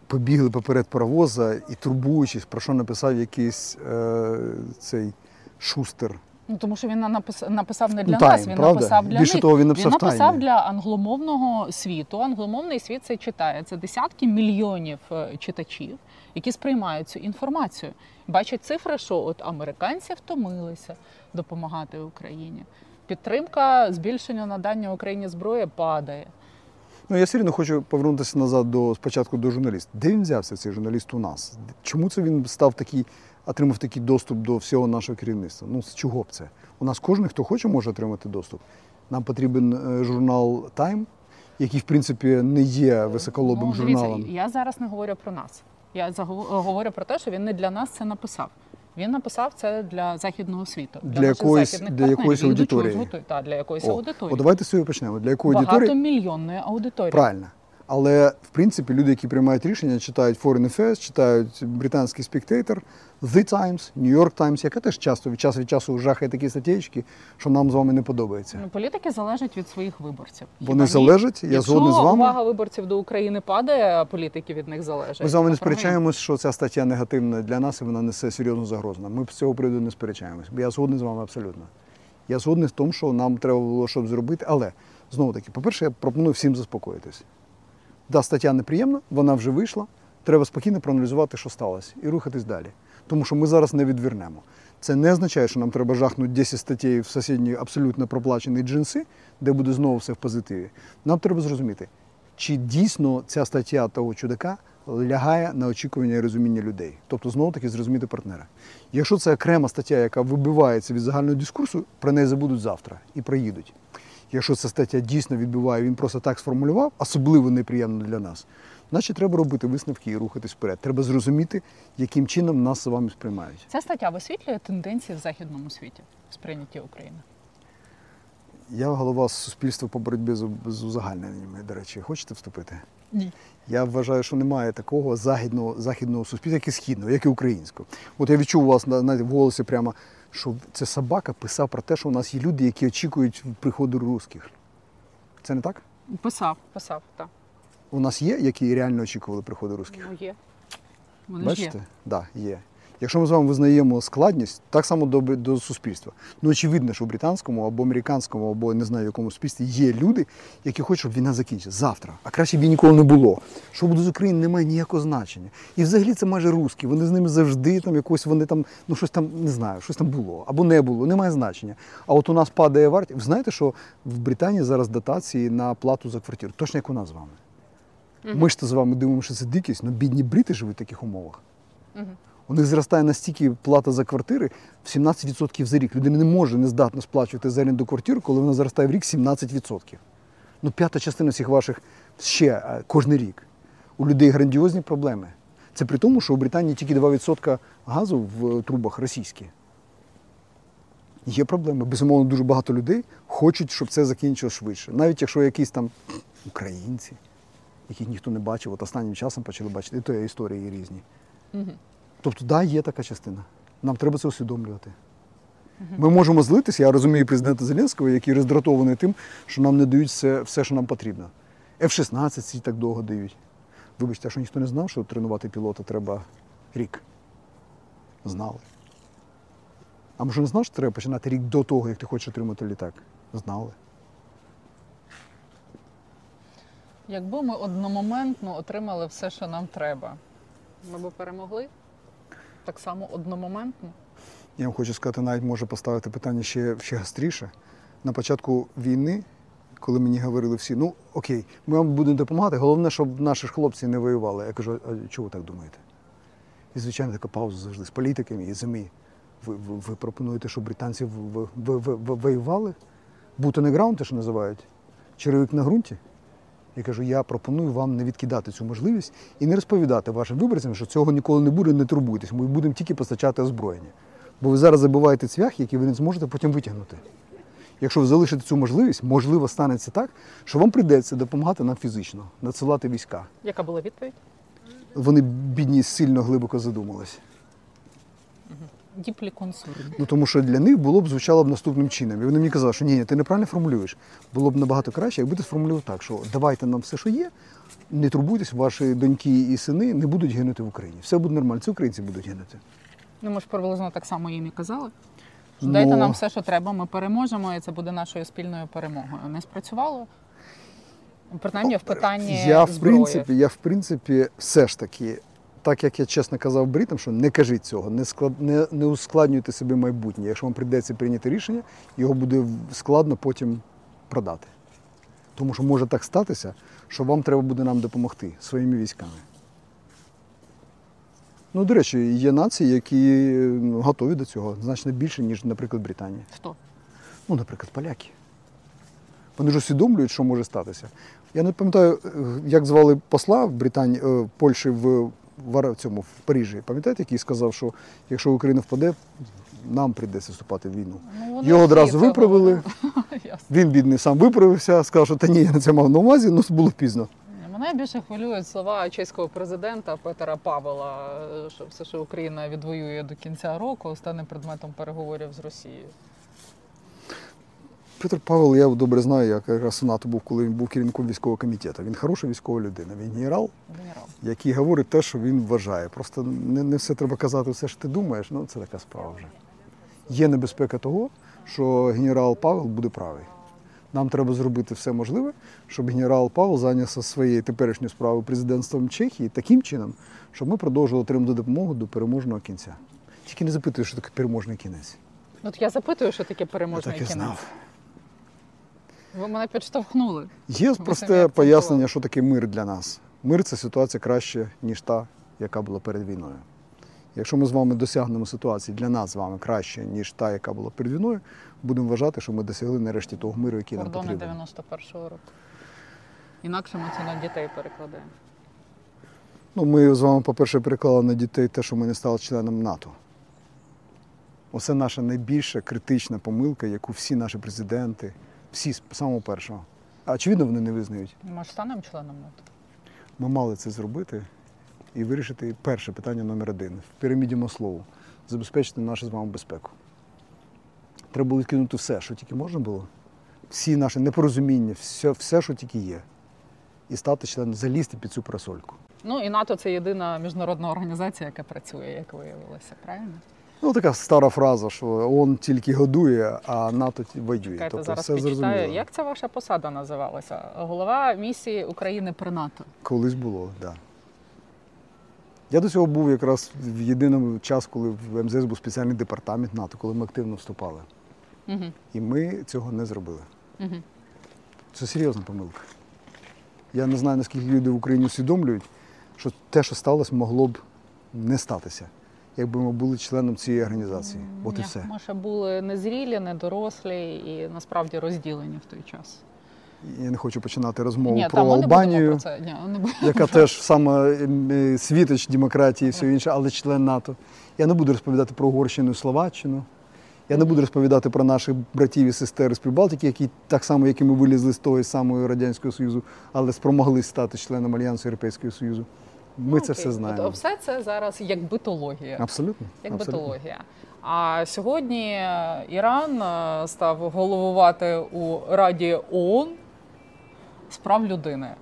побігли поперед паровоза і турбуючись, про що написав якийсь е, цей шустер? Ну тому що він написав, написав не для Ну, Time, нас, він правда? написав для Більше них. того, він написав він написав Time. для англомовного світу. Англомовний світ це читає. Це десятки мільйонів е, читачів, які сприймають цю інформацію. Бачать цифри, що от американці втомилися допомагати Україні. Підтримка збільшення надання Україні зброї падає. Ну я все одно хочу повернутися назад до спочатку до журналіста. Де він взявся цей журналіст у нас? Чому це він став такий, отримав такий доступ до всього нашого керівництва? Ну з чого б це? У нас кожен, хто хоче, може отримати доступ. Нам потрібен е, журнал Time, який в принципі не є високолобим Ну, дивіться, журналом. я зараз не говорю про нас. Я заго- говорю про те, що він не для нас це написав. Він написав це для західного світу, Для для якоїсь- для якоїсь Він аудиторії. Та. Для якоїсь О, аудиторії. О, давайте собі почнемо. Для якої аудиторії? Багатомільйонної аудиторії. Правильно. Але в принципі люди, які приймають рішення, читають Foreign Affairs, читають британський Spectator, The Times, New York Times, яка теж часто від часу від часу жахає такі статтєчки, що нам з вами не подобається. Ну, політики залежать від своїх виборців. Вони Хіба залежать, я згодний з вами. увага виборців до України падає, а політики від них залежать. Ми з вами не сперечаємось, що ця стаття негативна для нас і вона несе серйозну загрозу. Ми з цього приводу не сперечаємось. Бо я згодний з вами абсолютно. Я згодний в тому, що нам треба було щоб зробити. Але знову таки, по-перше, я пропоную всім заспокоїтись. Да, стаття неприємна, вона вже вийшла. Треба спокійно проаналізувати, що сталося, і рухатись далі. Тому що ми зараз не відвернемо. Це не означає, що нам треба жахнути 10 статей в сусідні абсолютно проплачені джинси, де буде знову все в позитиві. Нам треба зрозуміти, чи дійсно ця стаття того чудака лягає на очікування і розуміння людей. Тобто, знову таки зрозуміти партнера. Якщо це окрема стаття, яка вибивається від загального дискурсу, про неї забудуть завтра і проїдуть. Якщо ця стаття дійсно відбиває, він просто так сформулював, особливо неприємно для нас, значить треба робити висновки і рухатись вперед. Треба зрозуміти, яким чином нас з вами сприймають. Ця стаття висвітлює тенденції в західному світі в сприйнятті України. Я голова суспільства по боротьбі з, узагальненнями, до речі, хочете вступити? Ні. Я вважаю, що немає такого західного, західного суспільства, як і східного, як і українського. От я відчув у вас на, на в голосі прямо, що це собака писав про те, що у нас є люди, які очікують приходу русських. Це не так? Писав, писав, так. У нас є, які реально очікували приходу русських? Ну, є. Вони ж Бачите? є. Да, є. Якщо ми з вами визнаємо складність, так само до, до суспільства. Ну, очевидно, що в британському або американському, або не знаю, в якому суспільстві є люди, які хочуть, щоб війна закінчилася завтра. А краще б її ніколи не було. Що буде з України, немає ніякого значення. І взагалі це майже русські. Вони з ними завжди там якось вони там, ну щось там не знаю, щось там було або не було, немає значення. А от у нас падає вартість. Ви знаєте, що в Британії зараз дотації на плату за квартиру, точно як у нас з вами. Ми ж то з вами думаємо, що це дикість, але бідні брити живуть в таких умовах. У них зростає настільки плата за квартири в 17% за рік. Людина не може не здатно сплачувати за оренду квартиру, коли вона зростає в рік 17%. Ну, п'ята частина всіх ваших ще е, кожен рік. У людей грандіозні проблеми. Це при тому, що у Британії тільки 2% газу в трубах російські. Є проблеми. Безумовно, дуже багато людей хочуть, щоб це закінчилось швидше. Навіть якщо якісь там українці, яких ніхто не бачив, от останнім часом почали бачити, і то є історії різні. Тобто, так, да, є така частина. Нам треба це усвідомлювати. Ми можемо злитися, я розумію президента Зеленського, який роздратований тим, що нам не дають все, все що нам потрібно. F-16 ці так довго дають. Вибачте, а що ніхто не знав, що тренувати пілота треба рік. Знали. А може не знав, що треба починати рік до того, як ти хочеш отримати літак? Знали. Якби ми одномоментно отримали все, що нам треба, ми б перемогли? Так само одномоментно? Я вам хочу сказати, навіть може поставити питання ще, ще гостріше. На початку війни, коли мені говорили всі, ну окей, ми вам будемо допомагати, головне, щоб наші хлопці не воювали. Я кажу, а чого ви так думаєте? І, звичайно, така пауза завжди з політиками і зимі. Ви, ви, ви пропонуєте, щоб британці в- в- в- в- в- воювали? Бути на граунті, що називають? Черевик на ґрунті? Я кажу, я пропоную вам не відкидати цю можливість і не розповідати вашим виборцям, що цього ніколи не буде, не турбуйтесь. Ми будемо тільки постачати озброєння. Бо ви зараз забиваєте цвях, який ви не зможете потім витягнути. Якщо ви залишите цю можливість, можливо, станеться так, що вам прийдеться допомагати нам фізично, надсилати війська. Яка була відповідь? Вони бідні сильно глибоко задумалися. Діплі. Ну тому що для них було б звучало б наступним чином. І вони мені казали, що ні, ні, ти неправильно формулюєш. Було б набагато краще, якби ти сформулював так, що давайте нам все, що є, не турбуйтесь, ваші доньки і сини не будуть гинути в Україні. Все буде нормально, це українці будуть гинути. Ну, ми ж приблизно так само їм і казали. Що Ну, Дайте нам все, що треба, ми переможемо, і це буде нашою спільною перемогою. Не спрацювало? Принаймні в питанні я, в зброї. принципі, я в принципі все ж таки, так як я чесно казав бритам, що не кажіть цього, не склад не, не ускладнюйте собі майбутнє. Якщо вам прийдеться прийняти рішення, його буде складно потім продати. Тому що може так статися, що вам треба буде нам допомогти своїми військами. Ну, до речі, є нації, які готові до цього значно більше, ніж, наприклад, Британія. Хто? Ну, наприклад, поляки. Вони ж усвідомлюють, що може статися. Я не пам'ятаю, е, як звали посла в Британії, е, Польщі в, в цьому в Парижі. Пам'ятаєте, який сказав, що якщо Україна впаде, нам прийдеться вступати в війну. Ну, Його одразу виправили. Він, бідний, сам виправився, сказав, що та ні, я не це мав на увазі, ну було пізно. Мене більше хвилюють слова чеського президента Петера Павела, е, що все, що Україна відвоює до кінця року, стане предметом переговорів з Росією. Петр Павел, я добре знаю, як якраз у НАТО був, коли він був керівником військового комітету. Він хороша військова людина. Він генерал, Генерал. який говорить те, що він вважає. Просто не, не все треба казати, все що ти думаєш, ну це така справа вже. Є небезпека того, що генерал Павел буде правий. Нам треба зробити все можливе, щоб генерал Павел зайнявся своєю теперішньою справою президентством Чехії таким чином, щоб ми продовжували отримати допомогу до переможного кінця. Тільки не запитуй, що таке переможний кінець. От я запитую, що таке Я переможний так і кінець. знав. Ви мене підштовхнули. Є просте пояснення, що таке мир для нас. Мир це ситуація краще, ніж та, яка була перед війною. Якщо ми з вами досягнемо ситуації для нас з вами краще, ніж та, яка була перед війною, будемо вважати, що ми досягли нарешті того миру, який нам Кордони 91-го року. Інакше ми це на дітей перекладаємо. Ну, ми з вами, по-перше, переклали на дітей те, що ми не стали членом НАТО. Оце наша найбільша критична помилка, яку всі наші президенти, всі з самого першого. А очевидно, вони не визнають. Ми ж станемо членом НАТО. Ми мали це зробити і вирішити перше питання номер один в піраміді Маслоу забезпечити нашу з вами безпеку. Треба було відкинути все, що тільки можна було, всі наші непорозуміння, все, все що тільки є, і стати членом, залізти під цю парасольку. Ну і НАТО це єдина міжнародна організація, яка працює, як виявилося, правильно? Ну, така стара фраза, що ООН тільки годує, а НАТО воює. Тобто зараз все підчитаю. зрозуміло. Як ця ваша посада називалася? Голова місії України при НАТО. Колись було, так. Да. Я до цього був якраз в єдиному час, коли в МЗС був спеціальний департамент НАТО, коли ми активно вступали. Угу. І ми цього не зробили. Угу. Це серйозна помилка. Я не знаю, наскільки люди в Україні усвідомлюють, що те, що сталося, могло б не статися, якби ми були членом цієї організації. От і все. Ми ще були незрілі, недорослі і насправді розділені в той час. Я не хочу починати розмову Ні, про там Албанію, про це. Ні, не яка теж саме е, світоч демократії і все інше, але член НАТО. Я не буду розповідати про Угорщину і Словаччину. Я не буду розповідати про наших братів і сестер з Прибалтики, які так само, як і ми вилізли з того самого Радянського Союзу, але спромоглись стати членом Альянсу Європейського Союзу. Ми Ну, це все знаємо. От, все це зараз як битологія. Абсолютно. Як абсолютно. битологія. А сьогодні е, Іран е, став головувати у Раді ООН з прав людини.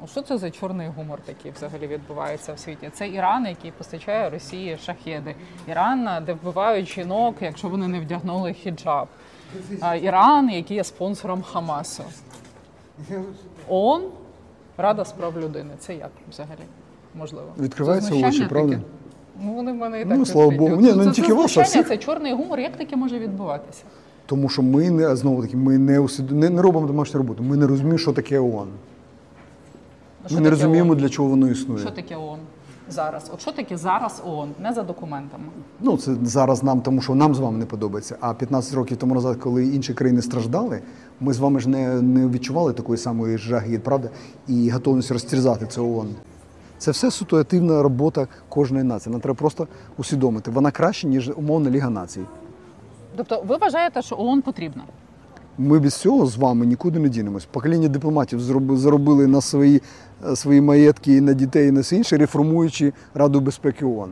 Ну, Що це за чорний гумор такий взагалі відбувається в світі? Це Іран, який постачає Росії шахеди. Іран, е, де вбивають жінок, якщо вони не вдягнули хіджаб. Іран, який є спонсором Хамасу. ООН, Рада з прав людини. Це як взагалі можливо? Відкриваються очі, правда? таке? Ну, вони в мене і Ну, слава. Богу. Ні, ну, не тільки вас, а всіх. Це чорний гумор. Як таке може відбуватися? Тому що ми не знову таки ми не, усвід... не, не робимо домашню роботу. Ми не розуміємо, що таке ООН. Ну, що Ми не таке розуміємо, ООН? для чого воно існує. Що таке ООН? зараз? От що таке зараз ООН, не за документами? Ну, це зараз нам, тому що нам з вами не подобається. А 15 років тому назад, коли інші країни страждали, ми з вами ж не, не відчували такої самої жаги, правда, і готовність розтерзати це ООН. Це все ситуативна робота кожної нації. Нам треба просто усвідомити. Вона краще, ніж умовна Ліга націй. Тобто, ви вважаєте, що ООН потрібна? Ми без цього з вами нікуди не дінемось. Покоління дипломатів заробили на свої, е, свої маєтки і на дітей, і на все інше, реформуючи Раду безпеки ООН.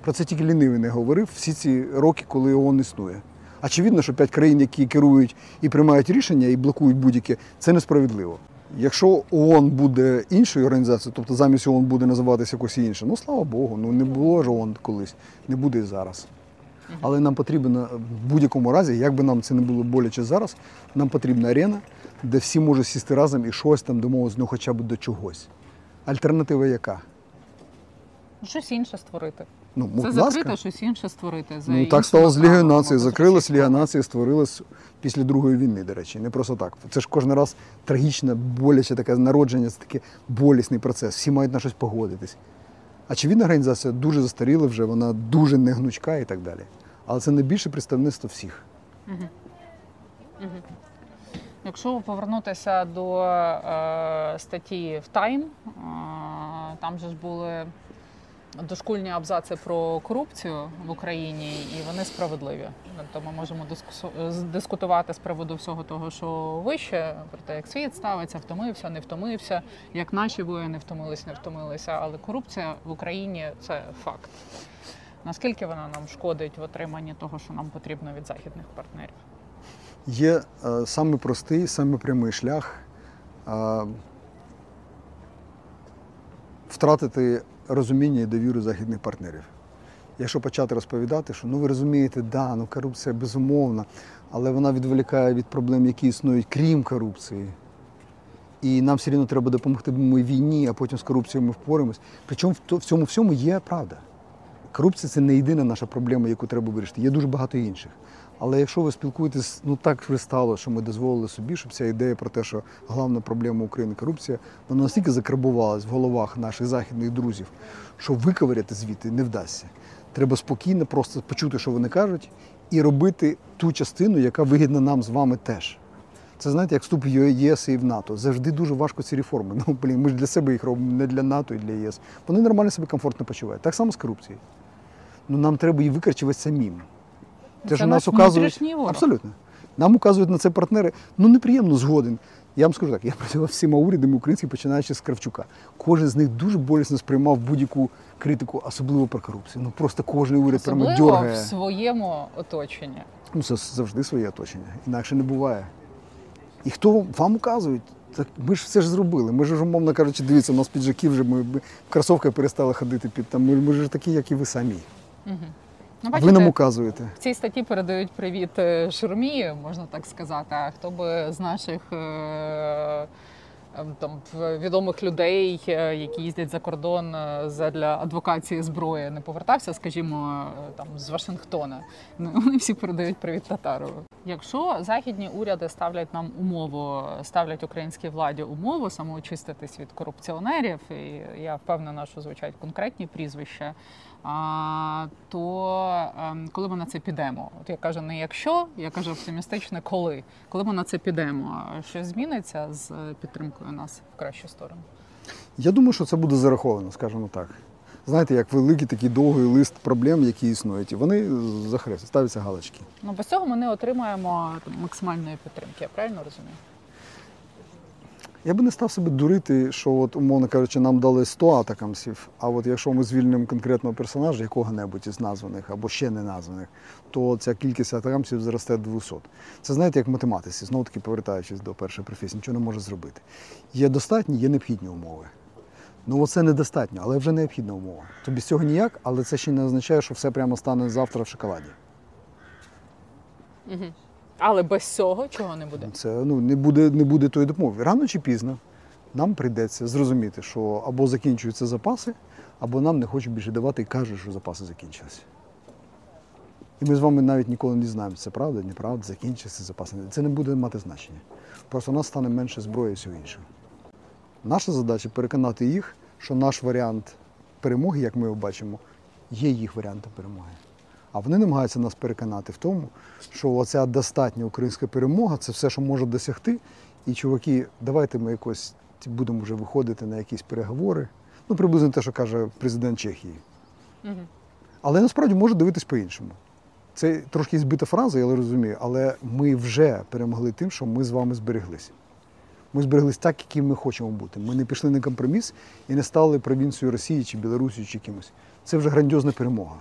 Про це тільки лінивий не говорив всі ці роки, коли ООН існує. Очевидно, що п'ять країн, які керують і приймають рішення, і блокують будь-яке, це несправедливо. Якщо ООН буде іншою організацією, тобто замість ООН буде називатися якось інше, ну слава Богу, ну не було ж ООН колись, не буде і зараз. Але нам потрібно в будь-якому разі, як би нам це не було боляче зараз, нам потрібна арена, де всі можуть сісти разом і щось там домовитися, ну хоча б до чогось. Альтернатива яка? Щось інше створити. Ну, Це закрите, ласка. щось інше створити. За Ну так стало з Лігою нації. Закрилась. Ліга нації, створилась після Другої війни, до речі, не просто так. Це ж кожен раз трагічне, боляче таке народження, це такий болісний процес. Всі мають на щось погодитись. Очевидна організація дуже застаріла вже, вона дуже негнучка і так далі. Але це найбільше представництво всіх. Якщо повернутися до е, статті в Time, е, там же ж були дошкульні абзаци про корупцію в Україні, і вони справедливі. Тобто ми можемо дискутувати з приводу всього того, що вище, про те, як світ ставиться, втомився, не втомився, як наші воїни втомились, не втомилися. Але корупція в Україні це факт. Наскільки вона нам шкодить в отриманні того, що нам потрібно від західних партнерів? Є е, саме простий, саме прямий шлях е, втратити розуміння і довіру західних партнерів. Якщо почати розповідати, що ну ви розумієте, да, ну корупція безумовна, але вона відволікає від проблем, які існують крім корупції. І нам все рівно треба допомогти ми війні, а потім з корупцією ми впораємось. Причому в цьому всьому є правда. Корупція це не єдина наша проблема, яку треба вирішити. Є дуже багато інших. Але якщо ви спілкуєтесь, ну так вже стало, що ми дозволили собі, щоб ця ідея про те, що головна проблема України корупція, вона настільки закарбувалась в головах наших західних друзів, що виковиряти звідти не вдасться. Треба спокійно просто почути, що вони кажуть, і робити ту частину, яка вигідна нам з вами теж. Це знаєте, як вступ в ЄС і в НАТО. Завжди дуже важко ці реформи. Ну блін, ми ж для себе їх робимо, не для НАТО і для ЄС. Вони нормально себе комфортно почувають. Так само з корупцією. Ну нам треба її викричувати самим. Це наш внутрішній ворог. Абсолютно. Нам указують на це партнери. Ну неприємно згоден. Я вам скажу так, я працював всіма урядами українськими, починаючи з Кравчука. Кожен з них дуже болісно сприймав будь-яку критику, особливо про корупцію. Ну просто кожен уряд прямо Особливо дьоргає. в своєму оточенні. Ну, це завжди своє оточення. Інакше не буває. І хто вам указують? Так ми ж все ж зробили. Ми ж, умовно кажучи, дивіться, у нас піджаки вже ми ми в кросовках перестали ходити під там. Ми, ми ж такі, як і ви самі. Ну, А ви нам указуєте. В цій статті передають привіт е, Шурмі, можна так сказати. А хто би з наших е, е, там відомих людей, е, які їздять за кордон для адвокації зброї, не повертався, скажімо, там з Вашингтона. Ну, Вони всі передають привіт Татарову. Якщо західні уряди ставлять нам умову, ставлять українській владі умову самоочиститись від корупціонерів, і я впевнена, що звучать конкретні прізвища. То ем, коли ми на це підемо? От я кажу, не якщо, я кажу оптимістичне, коли. Коли ми на це підемо, щось зміниться з е, підтримкою нас в кращу сторону? Я думаю, що це буде зараховано, скажімо так. Знаєте, як великий такий довгий лист проблем, які існують, і вони захрестять, ставляться галочки. Ну без цього ми не отримаємо там, максимальної підтримки. Я правильно розумію? Я би не став себе дурити, що, от, умовно кажучи, нам дали 100 атакамсів, а от якщо ми звільнимо конкретного персонажа, якого-небудь із названих або ще не названих, то ця кількість атакамсів зросте до 200. Це знаєте, як математиці, знову таки повертаючись до першої професії, нічого не може зробити. Є достатні, є необхідні умови. Ну, оце недостатньо, але вже необхідна умова. То без цього ніяк, але це ще не означає, що все прямо стане завтра в шоколаді. Угу. Але без цього чого не буде? Це ну не буде, не буде тої допомоги. Рано чи пізно нам прийдеться зрозуміти, що або закінчуються запаси, або нам не хочуть більше давати і кажуть, що запаси закінчилися. І ми з вами навіть ніколи не дізнаємося, це правда, неправда, закінчиться запаси. Це не буде мати значення. Просто у нас стане менше зброї і всього іншого. Наша задача переконати їх, що наш варіант перемоги, як ми його бачимо, є їх варіантом перемоги. А вони намагаються нас переконати в тому, що оця достатня українська перемога це все, що може досягти. І чуваки, давайте ми якось будемо вже виходити на якісь переговори. Ну, приблизно те, що каже президент Чехії. Угу. Але насправді може дивитись по-іншому. Це трошки збита фраза, я розумію, але ми вже перемогли тим, що ми з вами збереглися. Ми збереглись так, яким ми хочемо бути. Ми не пішли на компроміс і не стали провінцією Росії чи Білорусі чи кимось. Це вже грандіозна перемога.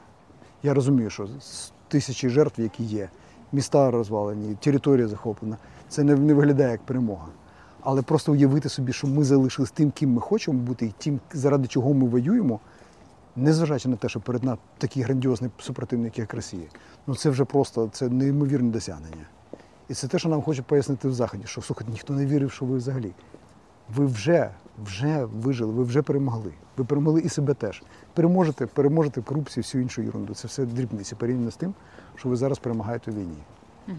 Я розумію, що з тисячі жертв, які є, міста розвалені, територія захоплена, це не, не виглядає як перемога. Але просто уявити собі, що ми залишились тим, ким ми хочемо бути, і тим, заради чого ми воюємо, незважаючи на те, що перед нами такий грандіозний супротивник, як Росія, ну це вже просто це неймовірне досягнення. І це те, що нам хочуть пояснити в Заході, що слухайте, ніхто не вірив, що ви взагалі. Ви вже, вже вижили, ви вже перемогли. Ви перемогли і себе теж. Переможете, переможете корупцію, всю іншу ерунду. Це все дрібниці порівняно з тим, що ви зараз перемагаєте у війні. Угу.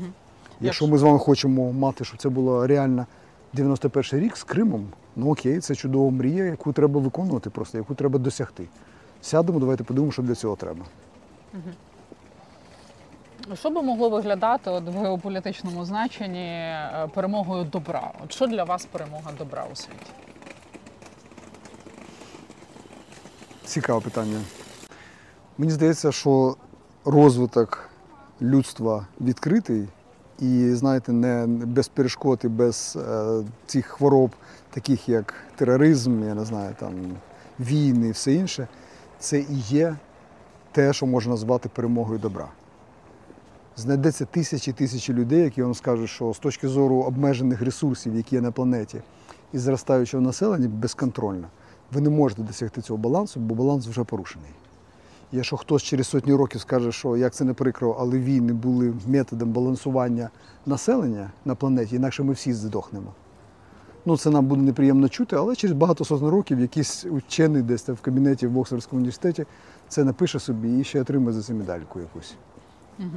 Якщо ми з вами хочемо мати, щоб це було реально 91 рік з Кримом, ну окей, це чудова мрія, яку треба виконувати просто, яку треба досягти. Сядемо, давайте подумаємо, що для цього треба. Що би могло виглядати от в геополітичному значенні е, перемогою добра? От що для вас перемога добра у світі? Цікаве питання. Мені здається, що розвиток людства відкритий і, знаєте, не без перешкод і без е, цих хвороб, таких як тероризм, я не знаю, там війни і все інше, це і є те, що можна назвати перемогою добра. Знайдеться тисячі тисячі людей, які вам скажуть, що з точки зору обмежених ресурсів, які є на планеті, і зростаючого населення безконтрольно, ви не можете досягти цього балансу, бо баланс вже порушений. Якщо хтось через сотні років скаже, що як це не прикро, але війни були методом балансування населення на планеті, інакше ми всі здохнемо. Ну, це нам буде неприємно чути, але через багато сотень років якийсь учений десь там в кабінеті в Оксфордському університеті це напише собі і ще отримає за це медальку якусь. Угу.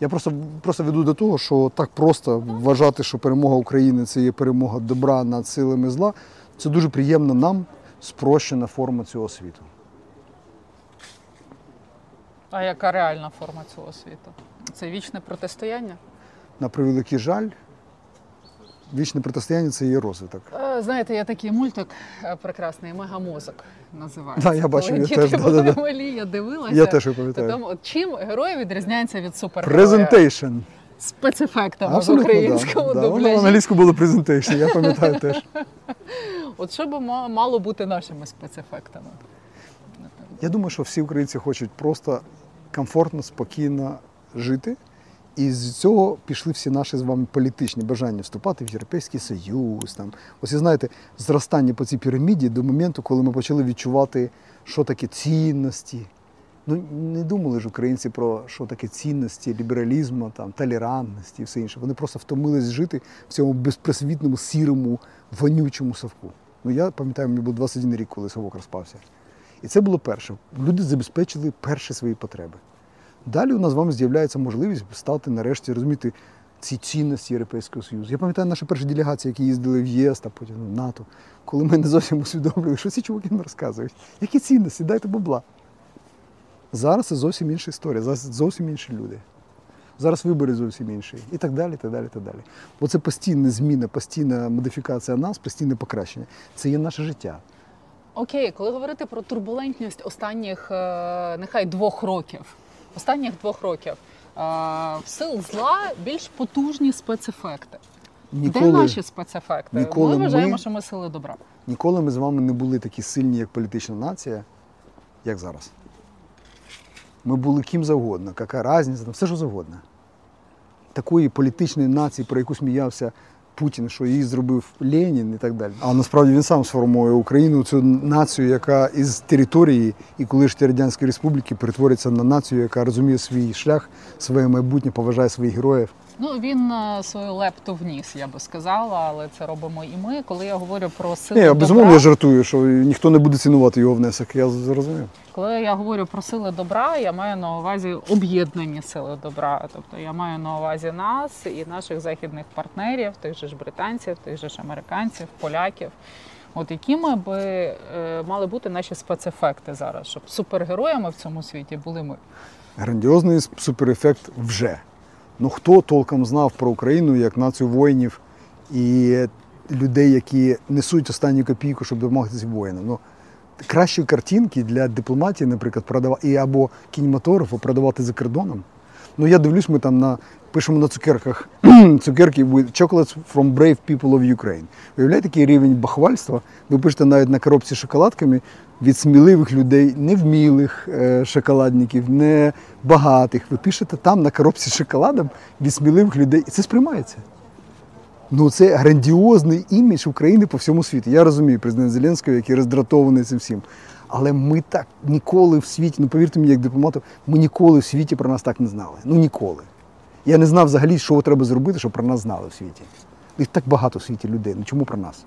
Я просто, просто веду до того, що так просто вважати, що перемога України це є перемога добра над силами зла, це дуже приємна нам спрощена форма цього світу. А яка реальна форма цього світу? Це вічне протистояння? На превеликий жаль, вічне протистояння це є розвиток. Е, Знаєте, є такий мультик е, прекрасний мегамозок називається. Да, я бачу, Коли я діти теж, були да, малі, я дивилася. Я теж пам'ятаю. чим герої відрізняються від супергероя? Presentation. Спецефектами в українському да. Да. Воно в англійську було presentation, я пам'ятаю теж. От що би мало бути нашими спецефектами? Я думаю, що всі українці хочуть просто комфортно, спокійно жити. І з цього пішли всі наші з вами політичні бажання вступати в Європейський Союз. Там. Ось і знаєте, зростання по цій піраміді до моменту, коли ми почали відчувати, що таке цінності. Ну, не думали ж українці про що таке цінності, лібералізму, там, толерантності і все інше. Вони просто втомились жити в цьому безпросвітному, сірому, вонючому совку. Ну, я пам'ятаю, мені був 21 рік, коли совок розпався. І це було перше. Люди забезпечили перші свої потреби. Далі у нас з вами з'являється можливість стати нарешті розуміти ці цінності Європейського Союзу. Я пам'ятаю наші перші делегації, які їздили в ЄС та потім в НАТО, коли ми не зовсім усвідомлювали, що ці чуваки нам розказують. Які цінності? Дайте бабла. Зараз це зовсім інша історія, зараз зовсім інші люди. Зараз вибори зовсім інші. І так далі, так далі, так далі. Бо це постійна зміна, постійна модифікація нас, постійне покращення. Це є наше життя. Окей, коли говорити про турбулентність останніх е, нехай двох років, останніх двох років е, в сил зла більш потужні спецефекти. Де наші спецефекти? ніколи ми вважаємо, ми- що ми сили добра. Ніколи ми з вами не були такі сильні, як політична нація, як зараз. Ми були ким завгодно, яка різниця, там все що завгодно. Такої політичної нації, про яку сміявся Путін, що її зробив Ленін і так далі. А насправді він сам сформує Україну, цю націю, яка із території і колишньої Радянської Республіки перетвориться на націю, яка розуміє свій шлях, своє майбутнє, поважає своїх героїв. Ну він е, свою лепту вніс, я би сказала, але це робимо і ми. Коли я говорю про сили Ні, безумовно я жартую, що ніхто не буде цінувати його внесок. Я зрозумів. Коли я говорю про сили добра, я маю на увазі об'єднані сили добра. Тобто я маю на увазі нас і наших західних партнерів, тих же ж британців, тих же ж американців, поляків. От якими би е, мали бути наші спецефекти зараз, щоб супергероями в цьому світі були ми? Грандіозний суперефект вже. Ну хто толком знав про Україну як націю воїнів і людей, які несуть останню копійку, щоб допомогти воїнам. Ну, кращі картинки для дипломатії, наприклад, продавати і або кінематографу продавати за кордоном. Ну я дивлюсь, ми там на пишемо на цукерках цукерки with chocolates from brave people of Ukraine. Уявляєте, який рівень бахвальства? Ви пишете навіть на коробці з шоколадками від сміливих людей, невмілих е, шоколадників, не багатих. Ви пишете там на коробці з шоколадом від сміливих людей, і це сприймається. Ну, це грандіозний імідж України по всьому світу. Я розумію президент Зеленського, який роздратований цим всім. Але ми так ніколи в світі, ну повірте мені, як дипломату, ми ніколи в світі про нас так не знали. Ну ніколи. Я не знав взагалі, що треба зробити, щоб про нас знали в світі. Їх так багато в світі людей. Ну чому про нас?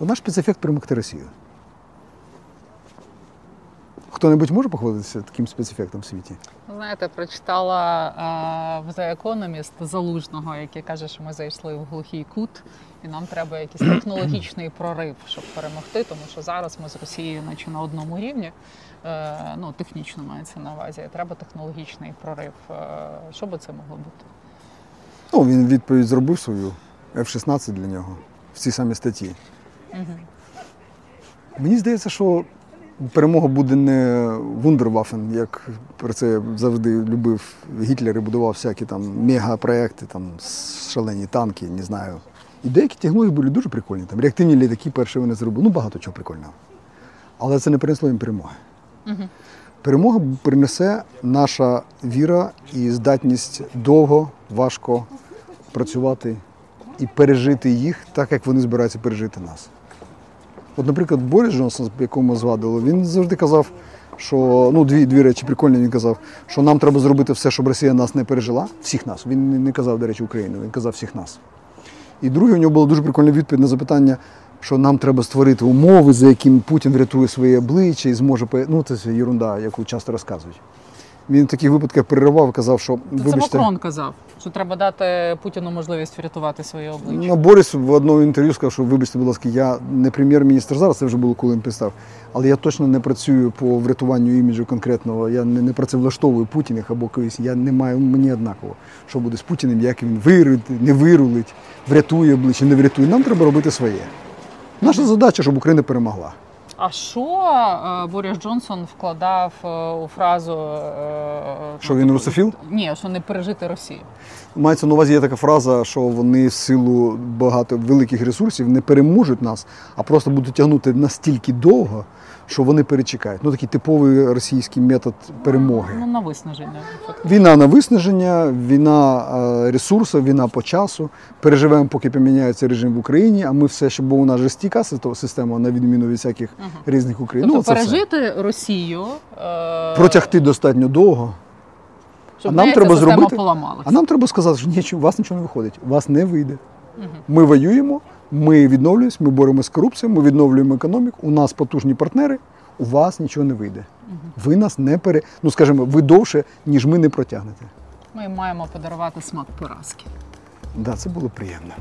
Наш спецефект перемогти Росію. Хто-небудь може похвалитися таким спецефектом в світі? Знаєте, прочитала е, в The Economist Залужного, який каже, що ми зайшли в глухий кут, і нам треба якийсь технологічний прорив, щоб перемогти, тому що зараз ми з Росією наче на одному рівні. Е, ну, технічно мається на увазі. Треба технологічний прорив. Е, що би це могло бути? Ну, він відповідь зробив свою F-16 для нього в цій самій статті. Мені здається, що перемога буде не вундервафен, як про це завжди любив Гітлер і будував всякі там мегапроекти, там шалені танки, не знаю. І деякі технології були дуже прикольні. Там реактивні літаки перші вони зробили. Ну, багато чого прикольного. Але це не принесло їм перемоги. Перемога принесе наша віра і здатність довго, важко працювати і пережити їх так, як вони збираються пережити нас. От, наприклад, Борис Джонсон, якого ми згадували, він завжди казав, що ну, дві, дві речі прикольні. Він казав, що нам треба зробити все, щоб Росія нас не пережила, всіх нас. Він не казав, до речі, Україну, він казав всіх нас. І друге, у нього була дуже прикольна відповідь на запитання, що нам треба створити умови, за якими Путін врятує своє обличчя і зможе Ну, це ерунда, яку часто розказують. Він в таких випадках переривав і казав, що Це вибачте. Макрон казав, що треба дати Путіну можливість врятувати своє обличчя. Ну, Борис в одному інтерв'ю сказав, що вибачте, будь ласка, я не прем'єр-міністр зараз, це вже було коли він писав. Але я точно не працюю по врятуванню іміджу конкретного. Я не, не працевлаштовую Путіних або когось. Я не маю мені однаково, що буде з Путіним, як він вирулить, не вирулить, врятує обличчя, не врятує. Нам треба робити своє. Наша задача, щоб Україна перемогла. А що е, Борис Джонсон вкладав е, у фразу е, Що він русофіл? Ні, що не пережити Росію. Мається на увазі є така фраза, що вони в силу багато великих ресурсів не переможуть нас, а просто будуть тягнути настільки довго, що вони перечекають. Ну такий типовий російський метод перемоги. Ну, на виснаження. фактично. Війна на виснаження, війна е, ресурсу, війна по часу. Переживемо, поки поміняється режим в Україні. А ми все ще, бо у нас же стійка система, на відміну від всяких різних Україн. Тобто ну, це все. пережити Росію, е, Протягти достатньо довго. щоб а нам треба зробити-. А нам треба сказати, що ні, у вас нічого не виходить, у вас не вийде. Ми воюємо, ми відновлюємось, ми боремося з корупцією, ми відновлюємо економіку, у нас потужні партнери, у вас нічого не вийде. Ви нас не пере. Ну скажімо, ви довше, ніж ми не протягнете. Ми маємо подарувати смак поразки. Да, це було приємно.